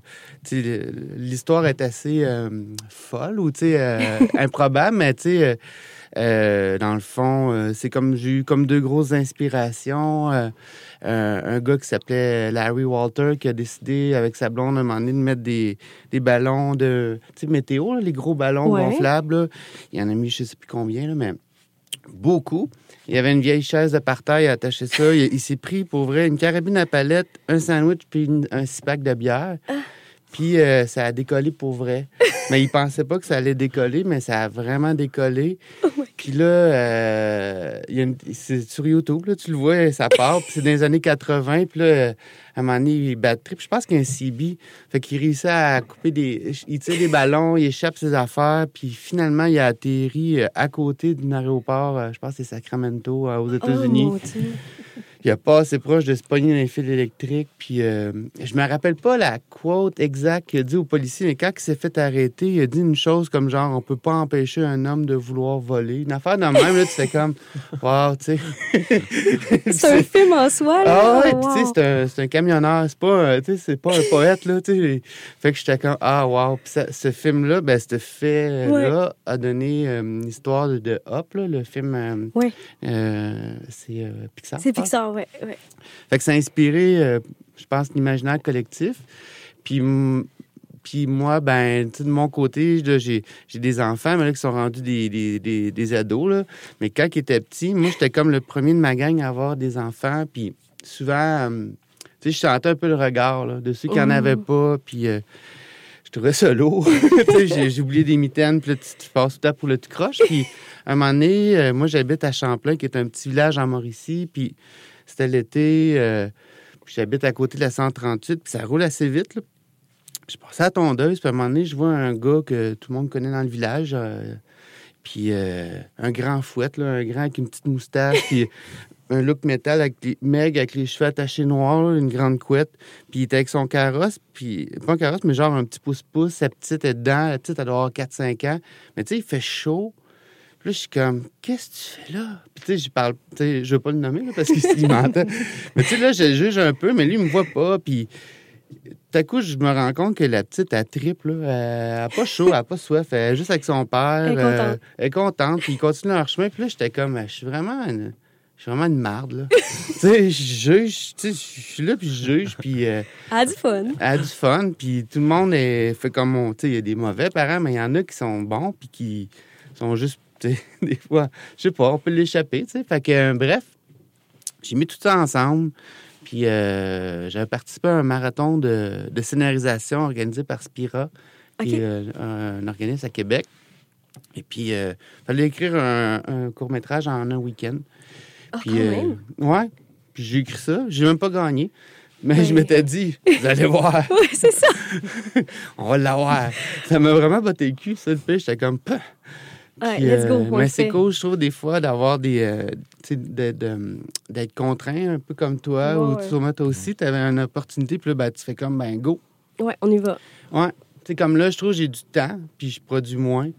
Speaker 4: L'histoire est assez euh, folle ou (laughs) improbable, mais tu sais. Euh, dans le fond, euh, c'est comme j'ai eu comme deux grosses inspirations. Euh, un gars qui s'appelait Larry Walter qui a décidé avec sa blonde à un moment donné de mettre des, des ballons de tu sais, météo, là, les gros ballons
Speaker 1: Ouais.
Speaker 4: gonflables. là. Il en a mis je sais plus combien, là, mais beaucoup. Il y avait une vieille chaise de parterre, il a attaché ça. Il, il s'est pris pour vrai une carabine à palette, un sandwich puis une- un six pack de bière. Puis euh, ça a décollé pour vrai. (laughs) mais il pensait pas que ça allait décoller, mais ça a vraiment décollé. puis là, euh, une- c'est sur YouTube, là, tu le vois, ça part. Puis c'est dans les années 80. Puis là, à un moment donné, il bat trip. Je pense qu'il y a un CB. Fait qu'il réussit à couper des... Il tire des ballons, il échappe ses affaires. Puis finalement, il a atterri euh, à côté d'un aéroport, je pense que c'est Sacramento, aux États-Unis.
Speaker 1: Oh,
Speaker 4: Il a pas assez proche de se pogner dans les fils électriques. Puis euh, je me rappelle pas la quote exacte qu'il a dit au policier, mais quand il s'est fait arrêter, il a dit une chose comme genre on peut pas empêcher un homme de vouloir voler. Une affaire de même, là, tu fais comme (laughs) Wow, tu sais.
Speaker 1: C'est (laughs) un film en soi, là.
Speaker 4: Ah ouais,
Speaker 1: Oh,
Speaker 4: puis tu sais,
Speaker 1: wow.
Speaker 4: c'est un, un camionneur, c'est pas, sais, c'est pas un poète, là, tu sais. Fait que j'étais comme, ah, wow. Puis ça- ce film-là, ben, ce fait-là a donné euh, une histoire de, de Hop, là, le film, euh,
Speaker 1: Ouais.
Speaker 4: euh, c'est euh, Pixar.
Speaker 1: C'est. Pixar, ouais. ouais.
Speaker 4: Fait que ça a inspiré, euh, je pense, l'imaginaire collectif. Puis, puis moi, ben, de mon côté, j'ai des enfants, mais là, qui sont rendus des, des, des, des ados, là. Mais quand ils étaient petits, moi, j'étais comme le premier de ma gang à avoir des enfants. Puis souvent, euh, tu sais, je sentais un peu le regard, là, de ceux qui n'en
Speaker 1: Oh.
Speaker 4: avaient pas. Puis euh, je trouvais ça lourd. (laughs) J'ai- j'ai oublié des mitaines, puis là, tu, tu passes tout le temps pour le tout croche. Puis à un moment donné, euh, moi, j'habite à Champlain, qui est un petit village en Mauricie. Puis c'était l'été. euh, J'habite à côté de la 138, puis ça roule assez vite. Là. Je passais à tondeuse, puis à un moment donné, je vois un gars que tout le monde connaît dans le village. euh, puis euh, un grand fouette, là, un grand avec une petite moustache, puis (laughs) un look métal avec les meg avec les cheveux attachés noirs, une grande couette. Puis il était avec son carrosse, puis pas un carrosse, mais genre un petit pouce-pouce. Sa petite est dedans, la petite, elle doit avoir 4-5 ans. Mais tu sais, il fait chaud. Là, je suis comme, qu'est-ce que tu fais là? Puis tu sais, j'y parle, tu sais, je veux pas le nommer, là, parce qu'il (laughs) m'entend. Mais tu sais, là, je juge un peu, mais lui, il me voit pas. Puis tout à coup, je me rends compte que la petite, elle triple, là. Elle n'a pas chaud, elle n'a pas soif. Elle est juste avec son père.
Speaker 1: Elle est
Speaker 4: euh,
Speaker 1: contente.
Speaker 4: elle est contente. Puis ils continuent leur chemin. Puis là, j'étais comme, je suis vraiment une... Je suis vraiment une marde, là. (laughs) tu sais, je juge, tu sais, je suis là, puis je juge, puis euh,
Speaker 1: Ah, du fun.
Speaker 4: elle a du fun, puis tout le monde est fait comme on. Tu sais, il y a des mauvais parents, mais il y en a qui sont bons, puis qui sont juste, (laughs) des fois, je sais pas, on peut l'échapper, tu sais. Fait que, euh, bref, j'ai mis tout ça ensemble, puis euh, j'avais participé à un marathon de, de scénarisation organisé par Spira, qui est euh, un, organisme à Québec. Et puis, il fallait écrire un, un court-métrage en un week-end.
Speaker 1: Ah,
Speaker 4: Puis,
Speaker 1: quand même?
Speaker 4: ouais. Puis j'ai écrit ça. J'ai même pas gagné. Mais
Speaker 1: Ouais.
Speaker 4: je m'étais dit, (laughs) vous allez voir,
Speaker 1: Oui, c'est ça. (laughs)
Speaker 4: on va l'avoir. ça m'a vraiment botté le cul, ça, le fait. J'étais comme, Pah!
Speaker 1: Ouais, let's go.
Speaker 4: euh, mais c'est cool, je trouve, des fois, d'avoir des. euh, de- de- d'être contraint, un peu comme toi,
Speaker 1: Ouais,
Speaker 4: ou
Speaker 1: ouais.
Speaker 4: sûrement toi aussi, tu avais une opportunité, puis là, ben, tu fais comme, ben, go.
Speaker 1: Ouais, on y va.
Speaker 4: Ouais. Tu sais, comme là, je trouve j'ai du temps, puis je produis moins.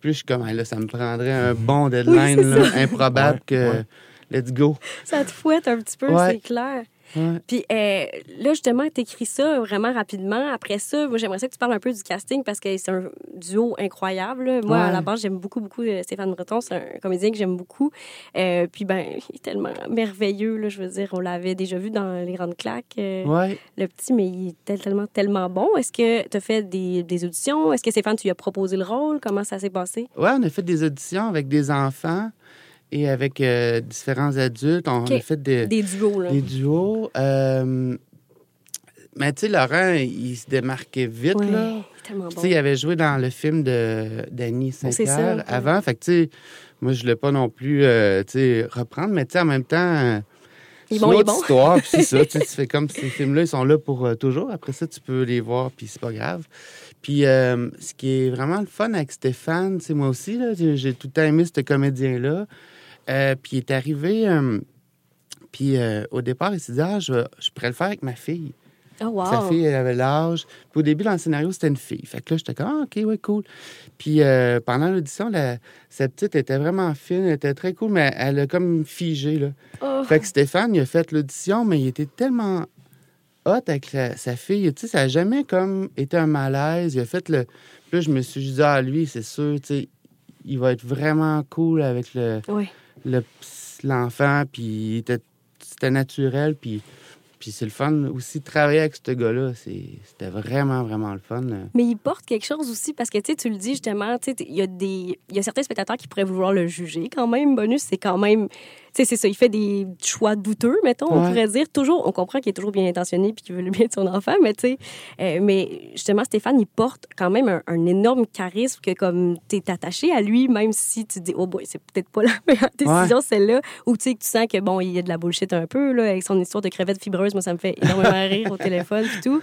Speaker 4: Puis je suis comme, Ah, là, ça me prendrait un bon (laughs) deadline, là, improbable
Speaker 2: Ouais,
Speaker 4: que.
Speaker 2: ouais.
Speaker 4: Let's go.
Speaker 1: Ça te fouette un petit peu,
Speaker 4: Ouais.
Speaker 1: c'est clair.
Speaker 4: Ouais.
Speaker 1: Puis euh, là, justement, tu écris ça vraiment rapidement. Après ça, moi, j'aimerais ça que tu parles un peu du casting parce que c'est un duo incroyable. là. Moi, à
Speaker 4: Ouais.
Speaker 1: la base, j'aime beaucoup, beaucoup euh, Stéphane Breton. C'est un comédien que j'aime beaucoup. Euh, puis, ben, il est tellement merveilleux. Là, je veux dire, on l'avait déjà vu dans Les Grandes Claques, euh,
Speaker 4: Ouais.
Speaker 1: le petit, mais il est tellement, tellement bon. Est-ce que tu as fait des, des auditions? Est-ce que Stéphane, tu lui as proposé le rôle? Comment ça s'est passé?
Speaker 4: Ouais, on a fait des auditions avec des enfants et avec euh, différents adultes. On a fait des,
Speaker 1: Des duos, là.
Speaker 4: des duos. Euh, mais tu sais, Laurent, il se démarquait vite, là.
Speaker 1: il bon.
Speaker 4: avait joué dans le film de Danny
Speaker 1: C'est
Speaker 4: Saint-Pierre
Speaker 1: ça, ouais.
Speaker 4: avant. Fait que, tu sais, moi, je ne voulais pas non plus, euh, reprendre. Mais, tu sais, en même temps, c'est
Speaker 1: bon,
Speaker 4: une
Speaker 1: il est
Speaker 4: autre
Speaker 1: bon.
Speaker 4: histoire. Puis c'est ça, (laughs) tu fais comme ces films-là, ils sont là pour euh, toujours. Après ça, tu peux les voir, puis c'est pas grave. Puis euh, ce qui est vraiment le fun avec Stéphane, c'est moi aussi, j'ai tout le temps aimé ce comédien-là. Euh, puis il est arrivé... euh, puis euh, au départ, il s'est dit, ah, je, je pourrais le faire avec ma fille.
Speaker 1: Oh, wow.
Speaker 4: Sa fille, elle avait l'âge. Puis au début, dans le scénario, c'était une fille. Fait que là, j'étais comme, ah, OK, ouais, cool. Puis euh, pendant l'audition, la- sa petite était vraiment fine, elle était très cool, mais elle a comme figé, là.
Speaker 1: Oh.
Speaker 4: Fait que Stéphane, il a fait l'audition, mais il était tellement hot avec la- sa fille. Tu sais, ça n'a jamais comme été un malaise. Il a fait le. Puis là, je me suis dit, ah, lui, c'est sûr, tu sais, il va être vraiment cool avec le l'enfant, puis c'était naturel, puis, puis c'est le fun aussi de travailler avec ce gars-là. C'était vraiment, vraiment le fun.
Speaker 1: Mais il porte quelque chose aussi parce que tu le dis justement, tu sais, il y a des, il y a certains spectateurs qui pourraient vouloir le juger quand même. Bonus, c'est quand même sais, c'est ça, il fait des choix douteux, mettons, on pourrait dire. Toujours, on comprend qu'il est toujours bien intentionné puis qu'il veut le bien de son enfant, mais tu sais, euh, mais justement, Stéphane, il porte quand même un, un énorme charisme que comme tu es attaché à lui, même si tu dis, oh boy, c'est peut-être pas (laughs) la meilleure décision, celle-là, ou tu sais, que tu sens que bon, il y a de la bullshit un peu, là, avec son histoire de crevettes fibreuses, moi, ça me fait énormément (laughs) rire au téléphone et tout.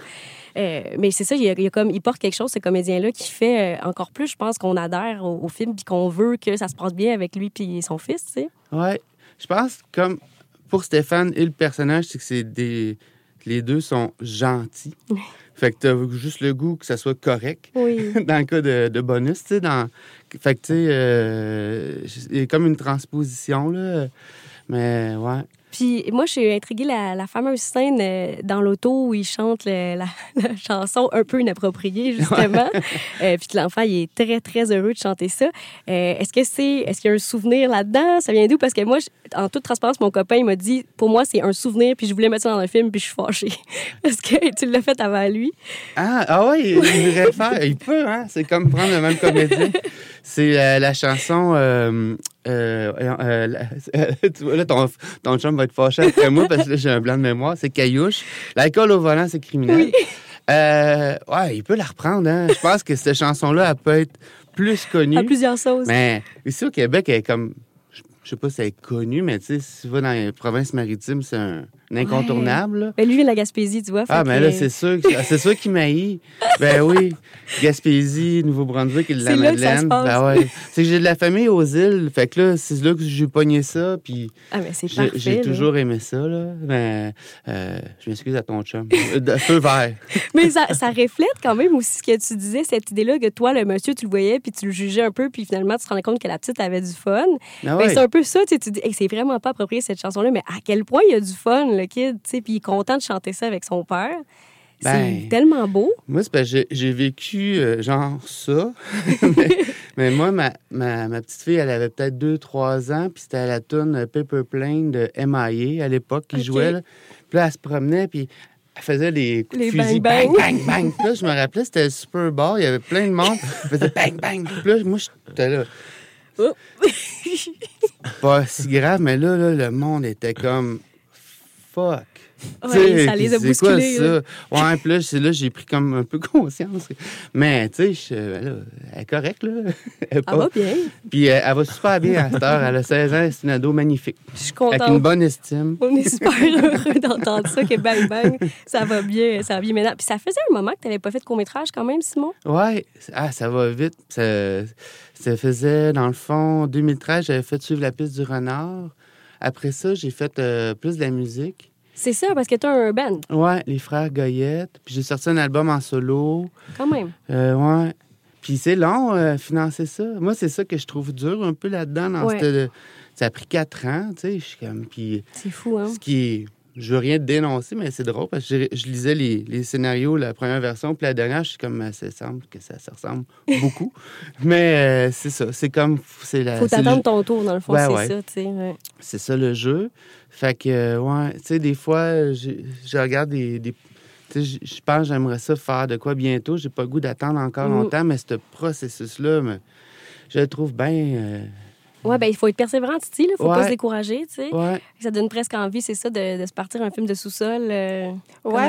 Speaker 1: Euh, mais c'est ça, il, y a, il y a comme, il porte quelque chose, ce comédien-là, qui fait euh, encore plus, je pense, qu'on adhère au, au film puis qu'on veut que ça se passe bien avec lui puis son fils, tu sais.
Speaker 4: Ouais. Je pense comme pour Stéphane et le personnage, c'est que c'est des. Les deux sont gentils. Fait que t'as juste le goût que ça soit correct.
Speaker 1: Oui. (laughs)
Speaker 4: dans le cas de, de bonus, tu sais, dans... Fait que, tu sais, euh, il y a comme une transposition, là. Mais, ouais.
Speaker 1: Puis moi, je suis intriguée la, la fameuse scène euh, dans l'auto où il chante le- la, (laughs) la chanson un peu inappropriée, justement. Euh, puis que l'enfant, il est très, très heureux de chanter ça. Euh, est-ce que c'est, est-ce qu'il y a un souvenir là-dedans? Ça vient d'où? Parce que moi, je- en toute transparence, mon copain, il m'a dit, pour moi, c'est un souvenir, puis je voulais mettre ça dans un film, puis je suis fâchée. (laughs) Est-ce que tu l'as fait avant lui?
Speaker 4: Ah, ah ouais, il, il voudrait le faire. Il peut, hein? C'est comme prendre le même comédien. (laughs) C'est la chanson... Euh, euh, euh, (laughs) vois, là, ton, ton chum va être fâché après moi parce que là, j'ai un blanc de mémoire. C'est Caillouche. L'alcool au volant, c'est criminel.
Speaker 1: Oui.
Speaker 4: Euh, ouais, il peut la reprendre, hein? Je pense que cette chanson-là, elle peut être plus connue.
Speaker 1: À plusieurs sauces.
Speaker 4: Mais ici au Québec, elle est comme. Je sais pas si elle est connue, mais tu sais, si tu vas dans les provinces maritimes, c'est un incontournable. là.
Speaker 1: Ben, lui, il la Gaspésie, tu vois.
Speaker 4: Ah, mais
Speaker 1: que-
Speaker 4: là, c'est sûr, c'est sûr qu'il m'haït. Ben oui. Gaspésie, Nouveau-Brunswick et de la
Speaker 1: là
Speaker 4: Madeleine. Ben ouais. C'est que j'ai de la famille aux îles. Fait que là, c'est là que j'ai pogné ça. Puis
Speaker 1: Ah, mais c'est
Speaker 4: j'ai j'ai
Speaker 1: là.
Speaker 4: toujours aimé ça, là. Mais euh, je m'excuse à ton chum. Euh, Feu vert. (laughs)
Speaker 1: Mais ça, ça reflète quand même aussi ce que tu disais, cette idée-là que toi, le monsieur, tu le voyais, puis tu le jugeais un peu, puis finalement, tu te rendais compte que la petite avait du fun.
Speaker 4: Ah
Speaker 1: Ben,
Speaker 4: ouais.
Speaker 1: c'est un peu ça, tu sais, tu dis, Hey, c'est vraiment pas approprié cette chanson-là, mais à quel point il y a du fun, le kid, tu sais, puis il est content de chanter ça avec son père.
Speaker 4: Ben,
Speaker 1: c'est tellement beau.
Speaker 4: Moi, c'est parce que j'ai- vécu euh, genre ça. (laughs) mais, mais moi, ma, ma, ma petite fille, elle avait peut-être 2-3 ans, puis c'était à la tune Paper Plane de M.I.A. à l'époque qui jouait. Là. Puis là, elle se promenait, puis elle faisait des coups
Speaker 1: Les
Speaker 4: de fusil.
Speaker 1: bang,
Speaker 4: Bang,
Speaker 1: bang.
Speaker 4: bang, bang. Puis là, je me rappelais, c'était le Super Bowl, il y avait plein de monde. Elle faisait bang, bang. Puis là, moi, j'étais là.
Speaker 1: Oh.
Speaker 4: Pas si grave, mais là, là, le monde était comme fuck?
Speaker 1: Ouais, ça les a
Speaker 4: c'est quoi ça? Ouais, puis là, j'ai pris comme un peu conscience. Mais, tu sais, ben elle est correcte, là. Elle
Speaker 1: va bien.
Speaker 4: Puis euh, elle va super bien à cette heure. Elle a 16 ans, c'est une ado magnifique.
Speaker 1: Je suis
Speaker 4: Avec une
Speaker 1: contente.
Speaker 4: bonne estime.
Speaker 1: On est super heureux d'entendre ça, que bang bang, ça va bien, ça va bien maintenant. Puis ça faisait un moment que tu n'avais pas fait de court-métrage quand même, Simon?
Speaker 4: Ouais, ah, ça va vite. Ça, ça faisait, dans le fond, 2013, j'avais fait suivre la piste du renard. Après ça, j'ai fait euh, plus de la musique.
Speaker 1: C'est ça, parce que tu as un band,
Speaker 4: Ouais, les frères Goyette. Puis j'ai sorti un album en solo.
Speaker 1: quand même.
Speaker 4: Euh, ouais. Puis c'est long, euh, financer ça. Moi, c'est ça que je trouve dur un peu là-dedans. Dans
Speaker 1: Ouais.
Speaker 4: cette- Ça a pris quatre ans, tu sais. Je suis comme. Puis
Speaker 1: C'est fou, hein?
Speaker 4: ce qui est. Je veux rien dénoncer, mais c'est drôle parce que je, je lisais les, les scénarios, la première version, puis la dernière, je suis comme, ça semble que ça se ressemble beaucoup. (laughs) mais euh, c'est ça, c'est comme, c'est la,
Speaker 1: Faut
Speaker 4: c'est le-
Speaker 1: t'attendre ton tour, dans le fond, c'est
Speaker 4: ouais.
Speaker 1: ça, tu sais. ouais.
Speaker 4: c'est ça le jeu. Fait que, euh, ouais, tu sais, des fois, je, je regarde des. des- tu sais, je, pense que j'aimerais ça faire de quoi bientôt. J'ai pas le goût d'attendre encore
Speaker 1: Mhm.
Speaker 4: longtemps, mais ce processus-là, je le trouve bien. euh,
Speaker 1: Ouais, ben il faut être persévérant, Titi, là. Faut pas se décourager, tu sais.
Speaker 4: ouais.
Speaker 1: Ça donne presque envie, c'est ça, de, de se partir un film de sous-sol. euh,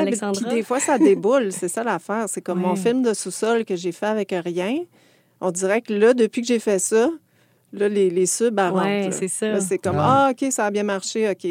Speaker 1: Alexandra.
Speaker 3: puis des fois, ça déboule. c'est ça l'affaire. C'est comme mon film de sous-sol que j'ai fait avec rien. On dirait que là, depuis que j'ai fait ça, là, les, les subs, là.
Speaker 1: c'est ça.
Speaker 3: C'est comme,
Speaker 4: Ah.
Speaker 3: ah, OK, ça a bien marché, OK.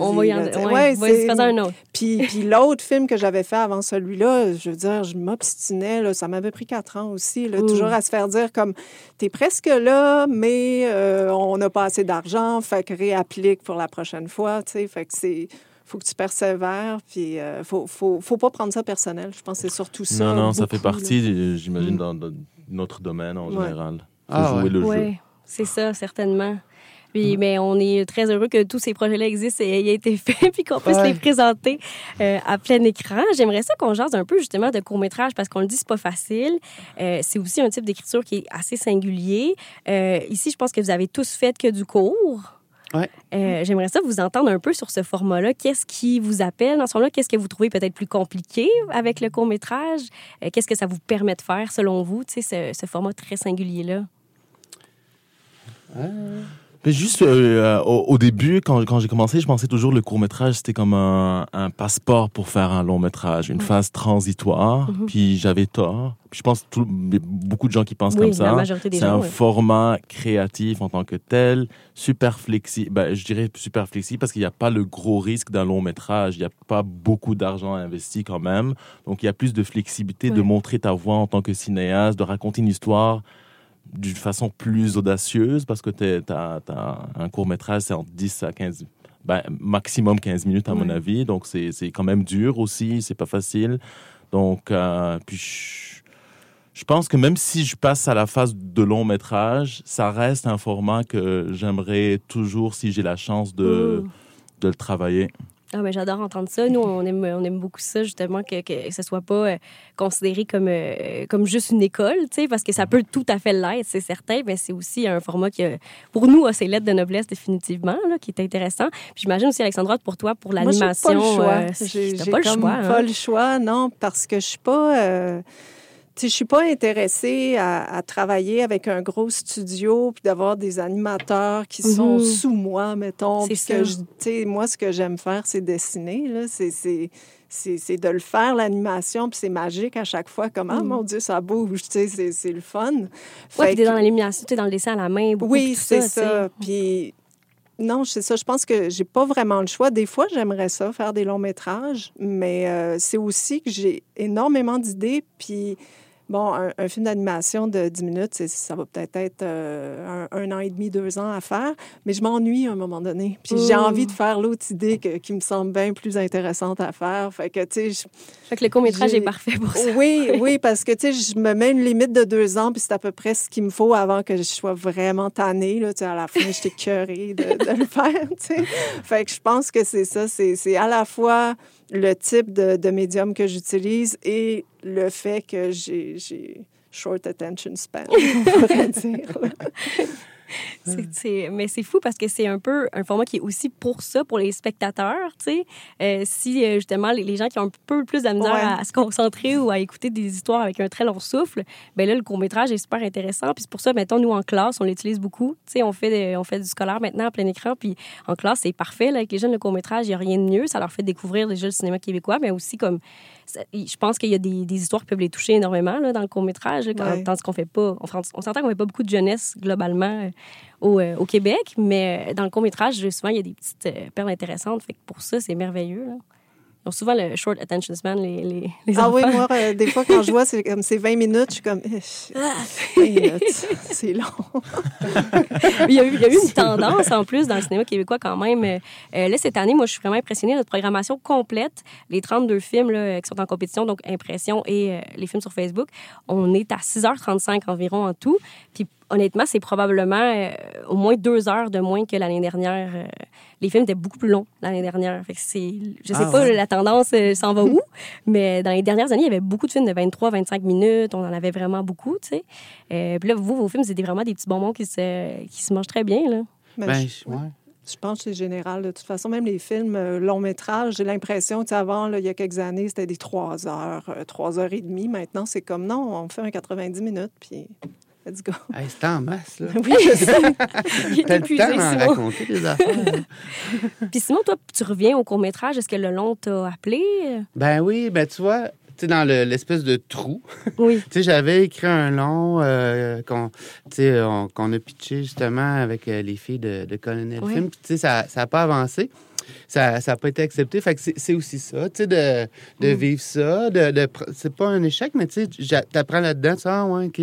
Speaker 1: On va y en ouais,
Speaker 3: Ouais,
Speaker 1: un autre.
Speaker 3: Puis, puis l'autre film que j'avais fait avant celui-là, je veux dire, je m'obstinais. Ça m'avait pris quatre ans aussi. là. Toujours à se faire dire comme, t'es presque là, mais euh, on n'a pas assez d'argent, fait que réapplique pour la prochaine fois. tu sais. Fait que c'est... faut que tu persévères, puis euh, faut, faut, faut pas prendre ça personnel. Je pense que c'est surtout ça.
Speaker 2: Non, non, ça fait partie, euh, j'imagine,
Speaker 3: Mm.
Speaker 2: dans, dans notre domaine en
Speaker 3: Ouais.
Speaker 2: général. Faut
Speaker 4: Ah,
Speaker 2: jouer
Speaker 4: ouais.
Speaker 2: le jeu.
Speaker 1: Oui, c'est ça, certainement. Puis, mais on est très heureux que tous ces projets-là existent et aient été faits, (laughs) puis qu'on puisse
Speaker 4: Ouais.
Speaker 1: les présenter euh, à plein écran. J'aimerais ça qu'on jase un peu justement de court-métrage parce qu'on le dit, c'est pas facile. Euh, c'est aussi un type d'écriture qui est assez singulier. Euh, ici, je pense que vous avez tous fait que du cours.
Speaker 4: Ouais.
Speaker 1: Euh, J'aimerais ça vous entendre un peu sur ce format-là. Qu'est-ce qui vous appelle? Dans ce format-là? Qu'est-ce que vous trouvez peut-être plus compliqué avec le court-métrage? Euh, Qu'est-ce que ça vous permet de faire, selon vous, tu sais, ce, ce format très singulier-là?
Speaker 2: Mais juste euh, au, au début, quand, quand j'ai commencé, je pensais toujours le court métrage c'était comme un, un passeport pour faire un long métrage, une phase transitoire.
Speaker 1: Mhm.
Speaker 2: Puis j'avais tort. Puis je pense tout- beaucoup de gens qui pensent
Speaker 1: Oui,
Speaker 2: comme
Speaker 1: la
Speaker 2: ça. C'est un
Speaker 1: ouais.
Speaker 2: format créatif en tant que tel, super flexible. Ben, je dirais super flexible parce qu'il n'y a pas le gros risque d'un long métrage. Il n'y a pas beaucoup d'argent investi quand même. Donc il y a plus de flexibilité de montrer ta voix en tant que cinéaste, de raconter une histoire d'une façon plus audacieuse parce que tu as, un court métrage, c'est entre 10 à 15, ben, maximum 15 minutes à mon avis. Donc c'est quand même dur aussi, c'est pas facile. Donc, euh, puis je, je pense que même si je passe à la phase de long métrage, ça reste un format que j'aimerais toujours, si j'ai la chance de,
Speaker 1: Mm.
Speaker 2: de le travailler.
Speaker 1: Ah, ben, j'adore entendre ça. Nous, on aime, on aime beaucoup ça, justement, que, que ce soit pas euh, considéré comme, euh, comme juste une école, tu sais, parce que ça peut tout à fait l'être, c'est certain, mais c'est aussi un format qui, a- pour nous, a ses lettres de noblesse définitivement, là, qui est intéressant. Puis j'imagine aussi, Alexandra, pour toi, pour
Speaker 3: Moi,
Speaker 1: l'animation.
Speaker 3: pas le choix.
Speaker 1: euh,
Speaker 3: J'ai
Speaker 1: pas le choix.
Speaker 3: pas
Speaker 1: hein.
Speaker 3: le choix, non, parce que je suis pas... tu je suis pas intéressée à, à travailler avec un gros studio puis d'avoir des animateurs qui sont
Speaker 1: Mhm.
Speaker 3: sous moi, mettons. Que je- tu moi, ce que j'aime faire, c'est dessiner. Là. C'est, c'est, c'est, c'est de le faire, l'animation, puis c'est magique à chaque fois. Comme, ah,
Speaker 1: Mhm.
Speaker 3: mon Dieu, ça bouge, tu sais, c'est, le fun. Fait
Speaker 1: puis
Speaker 3: que-
Speaker 1: dans l'animation, t'es dans le dessin à la main. Beaucoup,
Speaker 3: oui, c'est
Speaker 1: tu
Speaker 3: ça. Puis non, c'est ça. Je pense que j'ai pas vraiment le choix. Des fois, j'aimerais ça, faire des longs métrages, mais euh, c'est aussi que j'ai énormément d'idées. Puis bon, un, un film d'animation de 10 minutes, ça va peut-être être euh, un, un an et demi, deux ans à faire, mais je m'ennuie à un moment donné. Puis j'ai envie de faire l'autre idée que- qui me semble bien plus intéressante à faire. Fait que, tu sais, je-
Speaker 1: Fait que le court-métrage est parfait pour ça.
Speaker 3: oui, (laughs) oui, parce que, tu sais, je me mets une limite de deux ans, puis c'est à peu près ce qu'il me faut avant que je sois vraiment tannée, là. À la fin, j'étais curée de, de le faire, tu sais. Fait que je pense que c'est ça. C'est à la fois le type de, médium que j'utilise et le fait que j'ai j'ai short attention span, on pourrait (laughs) dire. (laughs)
Speaker 1: c'est- mais c'est fou parce que c'est un peu un format qui est aussi pour ça, pour les spectateurs, tu sais. Euh, si, euh, justement, les, les gens qui ont un peu plus de la misère
Speaker 3: Ouais.
Speaker 1: à, à se concentrer ou à écouter des histoires avec un très long souffle, ben là, le court-métrage est super intéressant. Puis c'est pour ça, mettons, nous, en classe, on l'utilise beaucoup. Tu sais, on fait, de- on fait du scolaire maintenant en plein écran. Puis en classe, c'est parfait. Là, avec les jeunes, le court-métrage, il n'y a rien de mieux. Ça leur fait découvrir déjà le cinéma québécois, mais aussi comme... Je pense qu'il y a des, des histoires qui peuvent les toucher énormément là, dans le court-métrage,
Speaker 3: Ouais.
Speaker 1: qu'on fait pas... On, s'entend qu'on fait pas beaucoup de jeunesse, globalement, euh, au, euh, au Québec, mais euh, dans le court-métrage, souvent, il y a des petites perles intéressantes. Fait que pour ça, c'est merveilleux. là. Ils ont souvent le short attention span, les, les, les
Speaker 3: Ah
Speaker 1: enfants.
Speaker 3: oui, moi, euh, des fois, quand je vois, c'est comme c'est 20 minutes, je suis comme, Eh, 20 minutes, (laughs) c'est long.
Speaker 1: il, y a eu, il y a eu une tendance en plus dans le cinéma québécois quand même. Euh, euh, là, cette année, moi, je suis vraiment impressionnée. Notre programmation complète, les 32 films là, qui sont en compétition, donc Impression et euh, les films sur Facebook, on est à 6h35 environ en tout. Puis honnêtement, c'est probablement euh, au moins deux heures de moins que l'année dernière. Euh, les films étaient beaucoup plus longs l'année dernière. Fait que c'est, je sais
Speaker 4: Ah
Speaker 1: pas,
Speaker 4: ouais.
Speaker 1: la tendance euh, s'en va où, (laughs) mais dans les dernières années, il y avait beaucoup de films de 23-25 minutes. On en avait vraiment beaucoup, tu sais. Euh, puis là, vous, vos films, c'était vraiment des petits bonbons qui se, qui se mangent très bien, là.
Speaker 3: Mais
Speaker 4: Ben,
Speaker 3: je-
Speaker 4: je- ouais.
Speaker 3: Je pense que c'est général. De toute façon, même les films euh, longs métrages, j'ai l'impression, tu sais, avant, là, il y a quelques années, c'était des trois heures, euh, trois heures et demie. Maintenant, c'est comme non, on fait un 90 minutes, puis let's go.
Speaker 4: Hey, c'est en masse, là. (laughs)
Speaker 3: oui, je sais.
Speaker 1: Il (laughs) est
Speaker 4: T'as le
Speaker 1: épuisé,
Speaker 4: temps
Speaker 1: Simon.
Speaker 4: raconter des affaires. (laughs)
Speaker 1: Puis Simon, toi, tu reviens au court-métrage. Est-ce que le long t'a appelé?
Speaker 4: ben oui, ben tu vois, tu dans le- l'espèce de trou,
Speaker 1: Oui.
Speaker 4: Tu sais, j'avais écrit un long euh, qu'on a pitché justement avec euh, les filles de, de Colonel
Speaker 1: Oui.
Speaker 4: Film. Puis, tu sais, ça n'a pas avancé. Ça n'a pas été accepté. Fait que c'est- aussi ça, tu sais, de, de
Speaker 1: Mm.
Speaker 4: vivre ça. De, de c'est pas un échec, mais tu sais, t'apprends là-dedans. Tu ah, ouais, OK.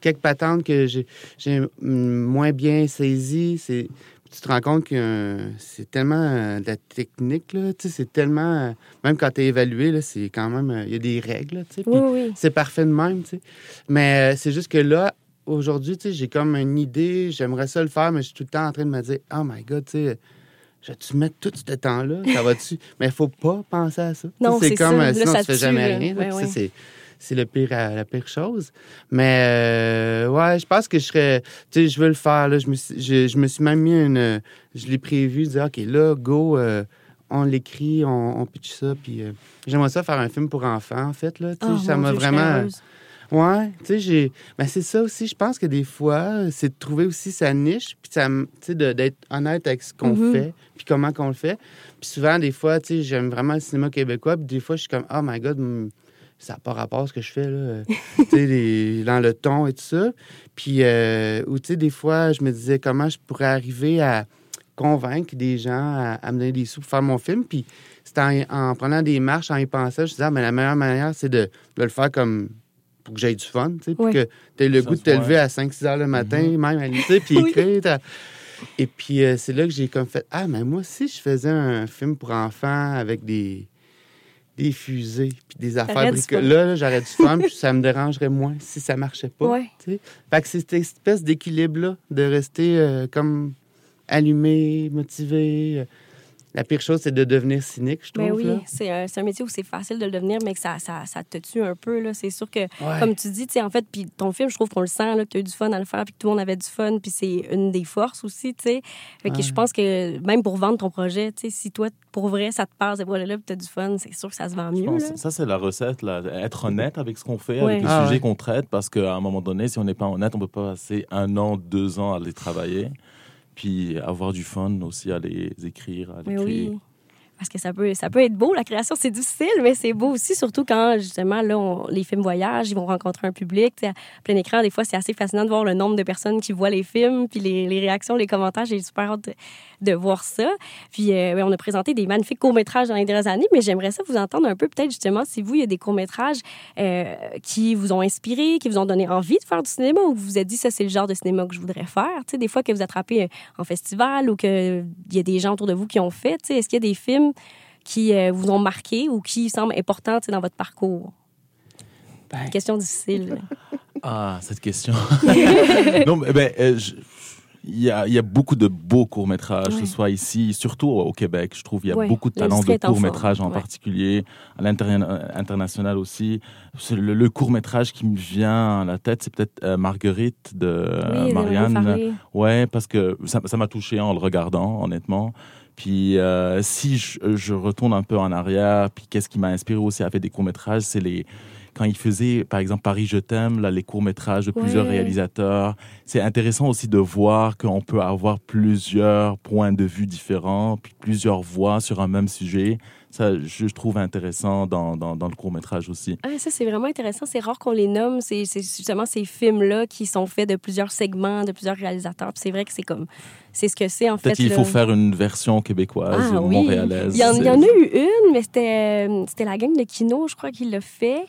Speaker 4: Quelques patentes que j'ai mm, moins bien saisies. C'est tu te rends compte que euh, c'est tellement euh, de la technique, là, tu c'est tellement... euh, même quand tu es évalué, là, c'est quand même... Il y a des règles, là, tu sais,
Speaker 1: Oui, oui.
Speaker 4: c'est parfait de même, tu. Mais c'est juste que là, aujourd'hui, tu sais, j'ai comme une idée, j'aimerais ça le faire, mais je suis tout le temps en train de me dire, oh my God, tu sais, je vais-tu mettre tout ce temps-là? Ça va-tu? mais il faut pas penser à ça. Tu
Speaker 1: Non, c'est
Speaker 4: comme,
Speaker 1: ça. Là,
Speaker 4: sinon,
Speaker 1: ça
Speaker 4: tu fais jamais
Speaker 1: là.
Speaker 4: rien. là,
Speaker 1: ouais.
Speaker 4: ça, c'est le pire, la pire chose. Mais euh, ouais, je pense que je serais. Tu sais, je veux le faire. Là. Je, me suis, je, je me suis même mis une. Je l'ai prévu, dire, OK, là, go, euh, on l'écrit, on, on pitch ça. Puis euh, j'aimerais ça faire un film pour enfants, en fait. Là, Tu sais,
Speaker 1: Oh,
Speaker 4: ça m'a vraiment. Ouais, tu sais, j'ai. Ben, c'est ça aussi. Je pense que des fois, c'est de trouver aussi sa niche, puis tu sais, d'être honnête avec ce qu'on
Speaker 1: Mhm.
Speaker 4: fait, puis comment qu'on le fait. Puis souvent, des fois, tu sais, j'aime vraiment le cinéma québécois, puis des fois, je suis comme, oh my God, ça n'a pas rapport à ce que je fais, là. tu sais, les- (laughs) dans le ton et tout ça. Puis, euh, ou tu sais, des fois, je me disais comment je pourrais arriver à convaincre des gens à, à me donner des sous pour faire mon film. Puis, c'était en, en prenant des marches, en y pensant, je disais, ah, mais la meilleure manière, c'est de, de le faire comme pour que j'aie du fun, tu sais,
Speaker 1: Ouais.
Speaker 4: que tu aies le
Speaker 2: Ça
Speaker 4: goût de te lever à 5-6 heures le matin, même à tu sais, puis (laughs)
Speaker 1: Oui.
Speaker 4: écrire. Et puis, euh, c'est là que j'ai comme fait, ah, mais moi, si je faisais un film pour enfants avec des, des fusées, puis des affaires bricolées, là, là, j'aurais du fun, (laughs) puis ça me dérangerait moins si ça marchait pas.
Speaker 1: Ouais.
Speaker 4: Fait que c'est cette espèce d'équilibre-là, de rester euh, comme allumé, motivé. La pire chose, c'est de devenir cynique, je trouve.
Speaker 1: Ben oui, c'est un, métier où c'est facile de le devenir, mais que ça, ça, ça te tue un peu. là. C'est sûr que,
Speaker 4: Ouais.
Speaker 1: comme tu dis, tu sais, en fait, puis ton film, je trouve qu'on le sent, là, que tu as eu du fun à le faire, puis que tout le monde avait du fun, puis c'est une des forces aussi, tu sais. Fait que
Speaker 4: Ouais.
Speaker 1: je pense que même pour vendre ton projet, tu sais, si toi, pour vrai, ça te passe, et voilà, là, puis tu as du fun, c'est sûr que ça se vend
Speaker 2: Je
Speaker 1: mieux.
Speaker 2: pense ça, c'est la recette, là. être honnête avec ce qu'on fait,
Speaker 1: Ouais.
Speaker 2: avec les
Speaker 4: Ah
Speaker 2: sujets
Speaker 4: ouais.
Speaker 2: qu'on traite, parce qu'à un moment donné, si on n'est pas honnête, on peut pas passer un an, deux ans à les travailler, puis avoir du fun aussi à les écrire, à les
Speaker 1: Mais
Speaker 2: créer.
Speaker 1: oui. Parce que ça peut, ça peut être beau, la création, c'est difficile, mais c'est beau aussi, surtout quand, justement, là, on- les films voyagent, ils vont rencontrer un public. À plein écran, des fois, c'est assez fascinant de voir le nombre de personnes qui voient les films, puis les, les réactions, les commentaires. J'ai super hâte de, de voir ça. Puis, euh, ben, on a présenté des magnifiques courts-métrages dans les dernières années, mais j'aimerais ça vous entendre un peu, peut-être, justement, si vous, il y a des courts-métrages euh, qui vous ont inspiré, qui vous ont donné envie de faire du cinéma, ou vous vous êtes dit, ça, c'est le genre de cinéma que je voudrais faire. Tu sais, des fois, que vous attrapez euh, en festival ou qu'il y a des gens autour de vous qui ont fait, tu sais, est-ce qu'il y a des films qui euh, vous ont marqué ou qui semblent importants tu sais, dans votre parcours?
Speaker 4: Ben,
Speaker 1: Question difficile.
Speaker 2: Ah, cette question. (laughs) non, mais ben, euh, je- il y, a, il y a beaucoup de beaux courts-métrages, que
Speaker 1: Ouais.
Speaker 2: ce soit ici, surtout au Québec. Je trouve il y a
Speaker 1: Ouais,
Speaker 2: beaucoup de talents de
Speaker 1: en
Speaker 2: courts-métrages en
Speaker 1: ouais.
Speaker 2: particulier, à l'international aussi. Le, le court-métrage qui me vient à la tête, c'est peut-être euh, Marguerite de euh,
Speaker 1: oui, j'aimerais
Speaker 2: Marianne. Ouais, parce que ça ça m'a touché en le regardant, honnêtement. Puis euh, si je, je retourne un peu en arrière, puis qu'est-ce qui m'a inspiré aussi à faire des courts-métrages, c'est les quand il faisait, par exemple, Paris, je t'aime, là, les courts-métrages de plusieurs
Speaker 1: Ouais.
Speaker 2: réalisateurs. C'est intéressant aussi de voir qu'on peut avoir plusieurs points de vue différents, puis plusieurs voix sur un même sujet. Ça, je trouve intéressant dans, dans, dans le court-métrage aussi.
Speaker 1: Ah, ça, c'est vraiment intéressant. C'est rare qu'on les nomme. C'est justement ces films-là qui sont faits de plusieurs segments, de plusieurs réalisateurs. C'est vrai que c'est comme... C'est ce que c'est, en fait.
Speaker 2: Peut-être qu'il faut faire une version québécoise
Speaker 1: Ah
Speaker 2: ou
Speaker 1: oui.
Speaker 2: montréalaise.
Speaker 1: Il y, en, il y en a eu une, mais c'était c'était la gang de Kino, je crois, qui l'a fait.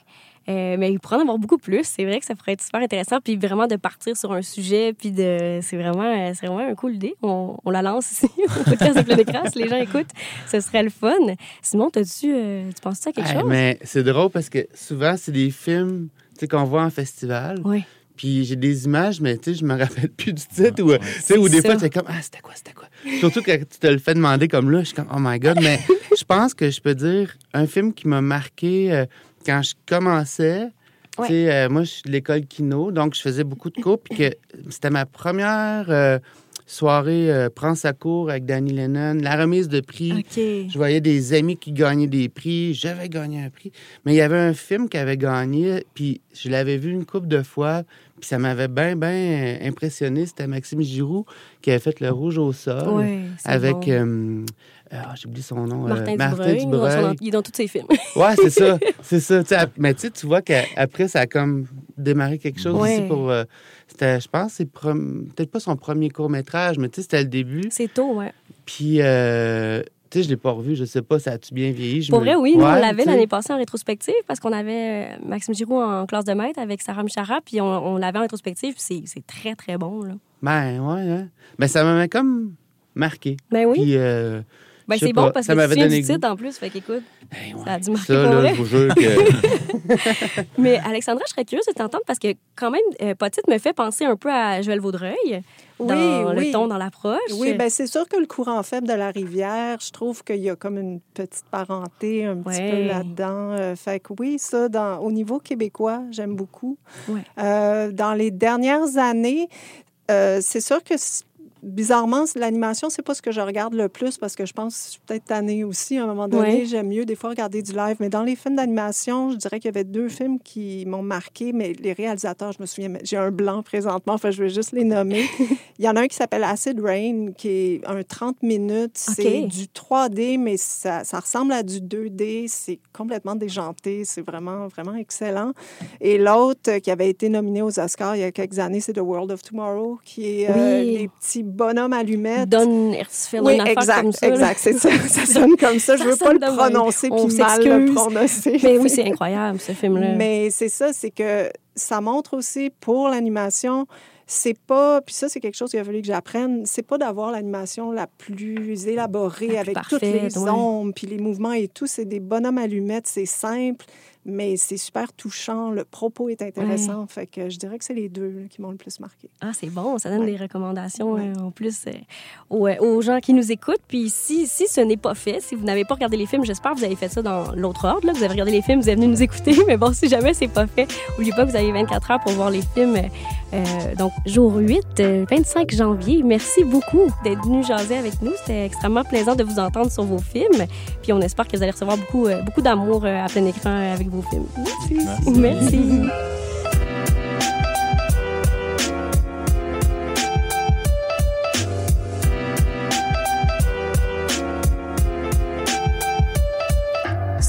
Speaker 1: Euh, mais il pourrait en avoir beaucoup plus. C'est vrai que ça pourrait être super intéressant. Puis vraiment de partir sur un sujet. Puis de. C'est vraiment, euh, c'est vraiment un cool idée. On, on la lance ici (laughs) au podcast de plein écran. Si les gens écoutent, ce serait le fun. Simon, t'as-tu, euh, tu penses-tu à quelque
Speaker 4: hey,
Speaker 1: chose?
Speaker 4: mais c'est drôle parce que souvent, c'est des films tu sais, qu'on voit en festival.
Speaker 1: Oui.
Speaker 4: Puis j'ai des images, mais tu sais, je me rappelle (laughs) plus du titre. Ou, tu sais, ou des
Speaker 1: ça.
Speaker 4: fois, tu es comme, ah, c'était quoi, c'était quoi? Surtout quand tu te le fais demander comme là, je suis comme, oh my God. Mais (laughs) je pense que je peux dire un film qui m'a marqué euh, quand je commençais.
Speaker 1: Ouais.
Speaker 4: Tu sais, euh, moi, je suis de l'école Kino, donc je faisais beaucoup de cours. Puis que c'était ma première euh, soirée euh, Prends sa cour avec Danny Lennon, la remise de prix. Je voyais des amis qui gagnaient des prix. J'avais gagné un prix. Mais il y avait un film qui avait gagné, puis je l'avais vu une couple de fois, puis ça m'avait bien, bien impressionné. C'était Maxime Giroux qui avait fait Le Rouge au sol avec. euh, ah, j'ai oublié son nom. euh,
Speaker 1: Martin,
Speaker 4: Martin
Speaker 1: Dubreuil. Il est dans tous ses films. (laughs)
Speaker 4: Ouais, c'est ça. (laughs) C'est ça. Mais tu sais, tu vois qu'après, ça a comme démarré quelque chose
Speaker 1: Ouais.
Speaker 4: ici pour. euh, c'était, je pense, c'est peut-être pas son premier court-métrage, mais tu sais, c'était le début.
Speaker 1: c'est tôt, ouais.
Speaker 4: Puis, euh, tu sais, je l'ai pas revu. Je sais pas, ça a-tu bien vieilli? Je
Speaker 1: Pour
Speaker 4: me-
Speaker 1: vrai, oui. Nous, on l'avait l'année passée en rétrospective parce qu'on avait euh, Maxime Giroux en classe de maître avec Sarah Michara, puis on, on l'avait en rétrospective, puis c'est- c'est très, très bon. Là.
Speaker 4: Ben, ouais, hein. Ben, ça m'avait comme marqué.
Speaker 1: Ben oui.
Speaker 4: Puis, euh,
Speaker 1: Ben, c'est bon parce
Speaker 4: ça
Speaker 1: que tu
Speaker 4: donné
Speaker 1: du
Speaker 4: goût.
Speaker 1: titre en plus. Fait qu'écoute,
Speaker 4: ben, ouais.
Speaker 1: ça a dû marquer
Speaker 4: Ça,
Speaker 1: pour
Speaker 4: là,
Speaker 1: vrai.
Speaker 4: je vous jure que. (laughs)
Speaker 1: Mais Alexandra, je serais curieuse de t'entendre parce que quand même, euh, Potite me fait penser un peu à Joël Vaudreuil
Speaker 3: Oui,
Speaker 1: dans
Speaker 3: oui.
Speaker 1: le ton, dans l'approche.
Speaker 3: Oui, ben c'est sûr que le courant faible de la rivière, je trouve qu'il y a comme une petite parenté un petit
Speaker 1: Ouais.
Speaker 3: peu là-dedans. Euh, fait que oui, ça, dans, au niveau québécois, j'aime beaucoup.
Speaker 1: Ouais.
Speaker 3: Euh, dans les dernières années, euh, c'est sûr que bizarrement, l'animation, c'est pas ce que je regarde le plus parce que je pense que je suis peut-être tannée aussi. À un moment donné,
Speaker 1: Ouais.
Speaker 3: j'aime mieux des fois regarder du live. Mais dans les films d'animation, je dirais qu'il y avait deux films qui m'ont marqué, mais les réalisateurs, je me souviens, j'ai un blanc présentement, enfin, je vais juste les nommer. (laughs) Il y en a un qui s'appelle Acid Rain, qui est un 30 minutes. C'est
Speaker 1: OK.
Speaker 3: du 3D, mais ça, ça ressemble à du 2D. C'est complètement déjanté. C'est vraiment, vraiment excellent. Et l'autre euh, qui avait été nominé aux Oscars il y a quelques années, c'est The World of Tomorrow, qui est euh, les petits bonhommes allumettes.
Speaker 1: Don Hertzfeld,
Speaker 3: Oui, exact,
Speaker 1: comme ça.
Speaker 3: exact, c'est ça. (laughs) Ça sonne comme ça. Je
Speaker 1: Ça
Speaker 3: veux pas le prononcer
Speaker 1: On
Speaker 3: puis mal le prononcer.
Speaker 1: Mais oui, c'est incroyable, ce film-là.
Speaker 3: Mais c'est ça, c'est que ça montre aussi pour l'animation, c'est pas, puis ça, c'est quelque chose qu'il a fallu que j'apprenne, c'est pas d'avoir l'animation la plus élaborée
Speaker 1: La plus
Speaker 3: avec toutes les ombres, puis les mouvements et tout. C'est des bonhommes allumettes, c'est simple, mais c'est super touchant. Le propos est intéressant. Fait que je dirais que c'est les deux là, qui m'ont le plus marqué.
Speaker 1: Ah, c'est bon, ça donne
Speaker 3: Ouais.
Speaker 1: des recommandations
Speaker 3: Ouais.
Speaker 1: euh, en plus euh, aux, euh, aux gens qui nous écoutent. Puis si, si ce n'est pas fait, si vous n'avez pas regardé les films, j'espère que vous avez fait ça dans l'autre ordre. Là. Vous avez regardé les films, vous êtes venu nous écouter. (laughs) Mais bon, si jamais c'est pas fait, n'oubliez pas que vous avez 24 heures pour voir les films. Euh, donc, jour 8, euh, 25 janvier. Merci beaucoup d'être venu jaser avec nous. C'était extrêmement plaisant de vous entendre sur vos films. Puis on espère que vous allez recevoir beaucoup, euh, beaucoup d'amour euh, à plein écran euh, avec Merci.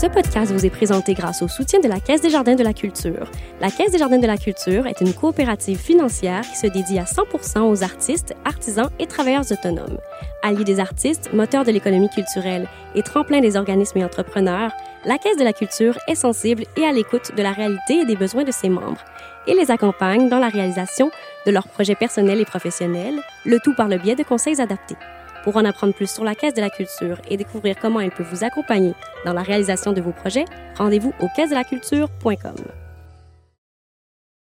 Speaker 1: Ce podcast vous est présenté grâce au soutien de la Caisse des Jardins de la Culture. La Caisse des Jardins de la Culture est une coopérative financière qui se dédie à 100 aux artistes, artisans et travailleurs autonomes. Allié des artistes, moteur de l'économie culturelle et tremplin des organismes et entrepreneurs, la Caisse de la Culture est sensible et à l'écoute de la réalité et des besoins de ses membres et les accompagne dans la réalisation de leurs projets personnels et professionnels, le tout par le biais de conseils adaptés. Pour en apprendre plus sur la Caisse de la Culture et découvrir comment elle peut vous accompagner dans la réalisation de vos projets, rendez-vous au caisse de la culture.com.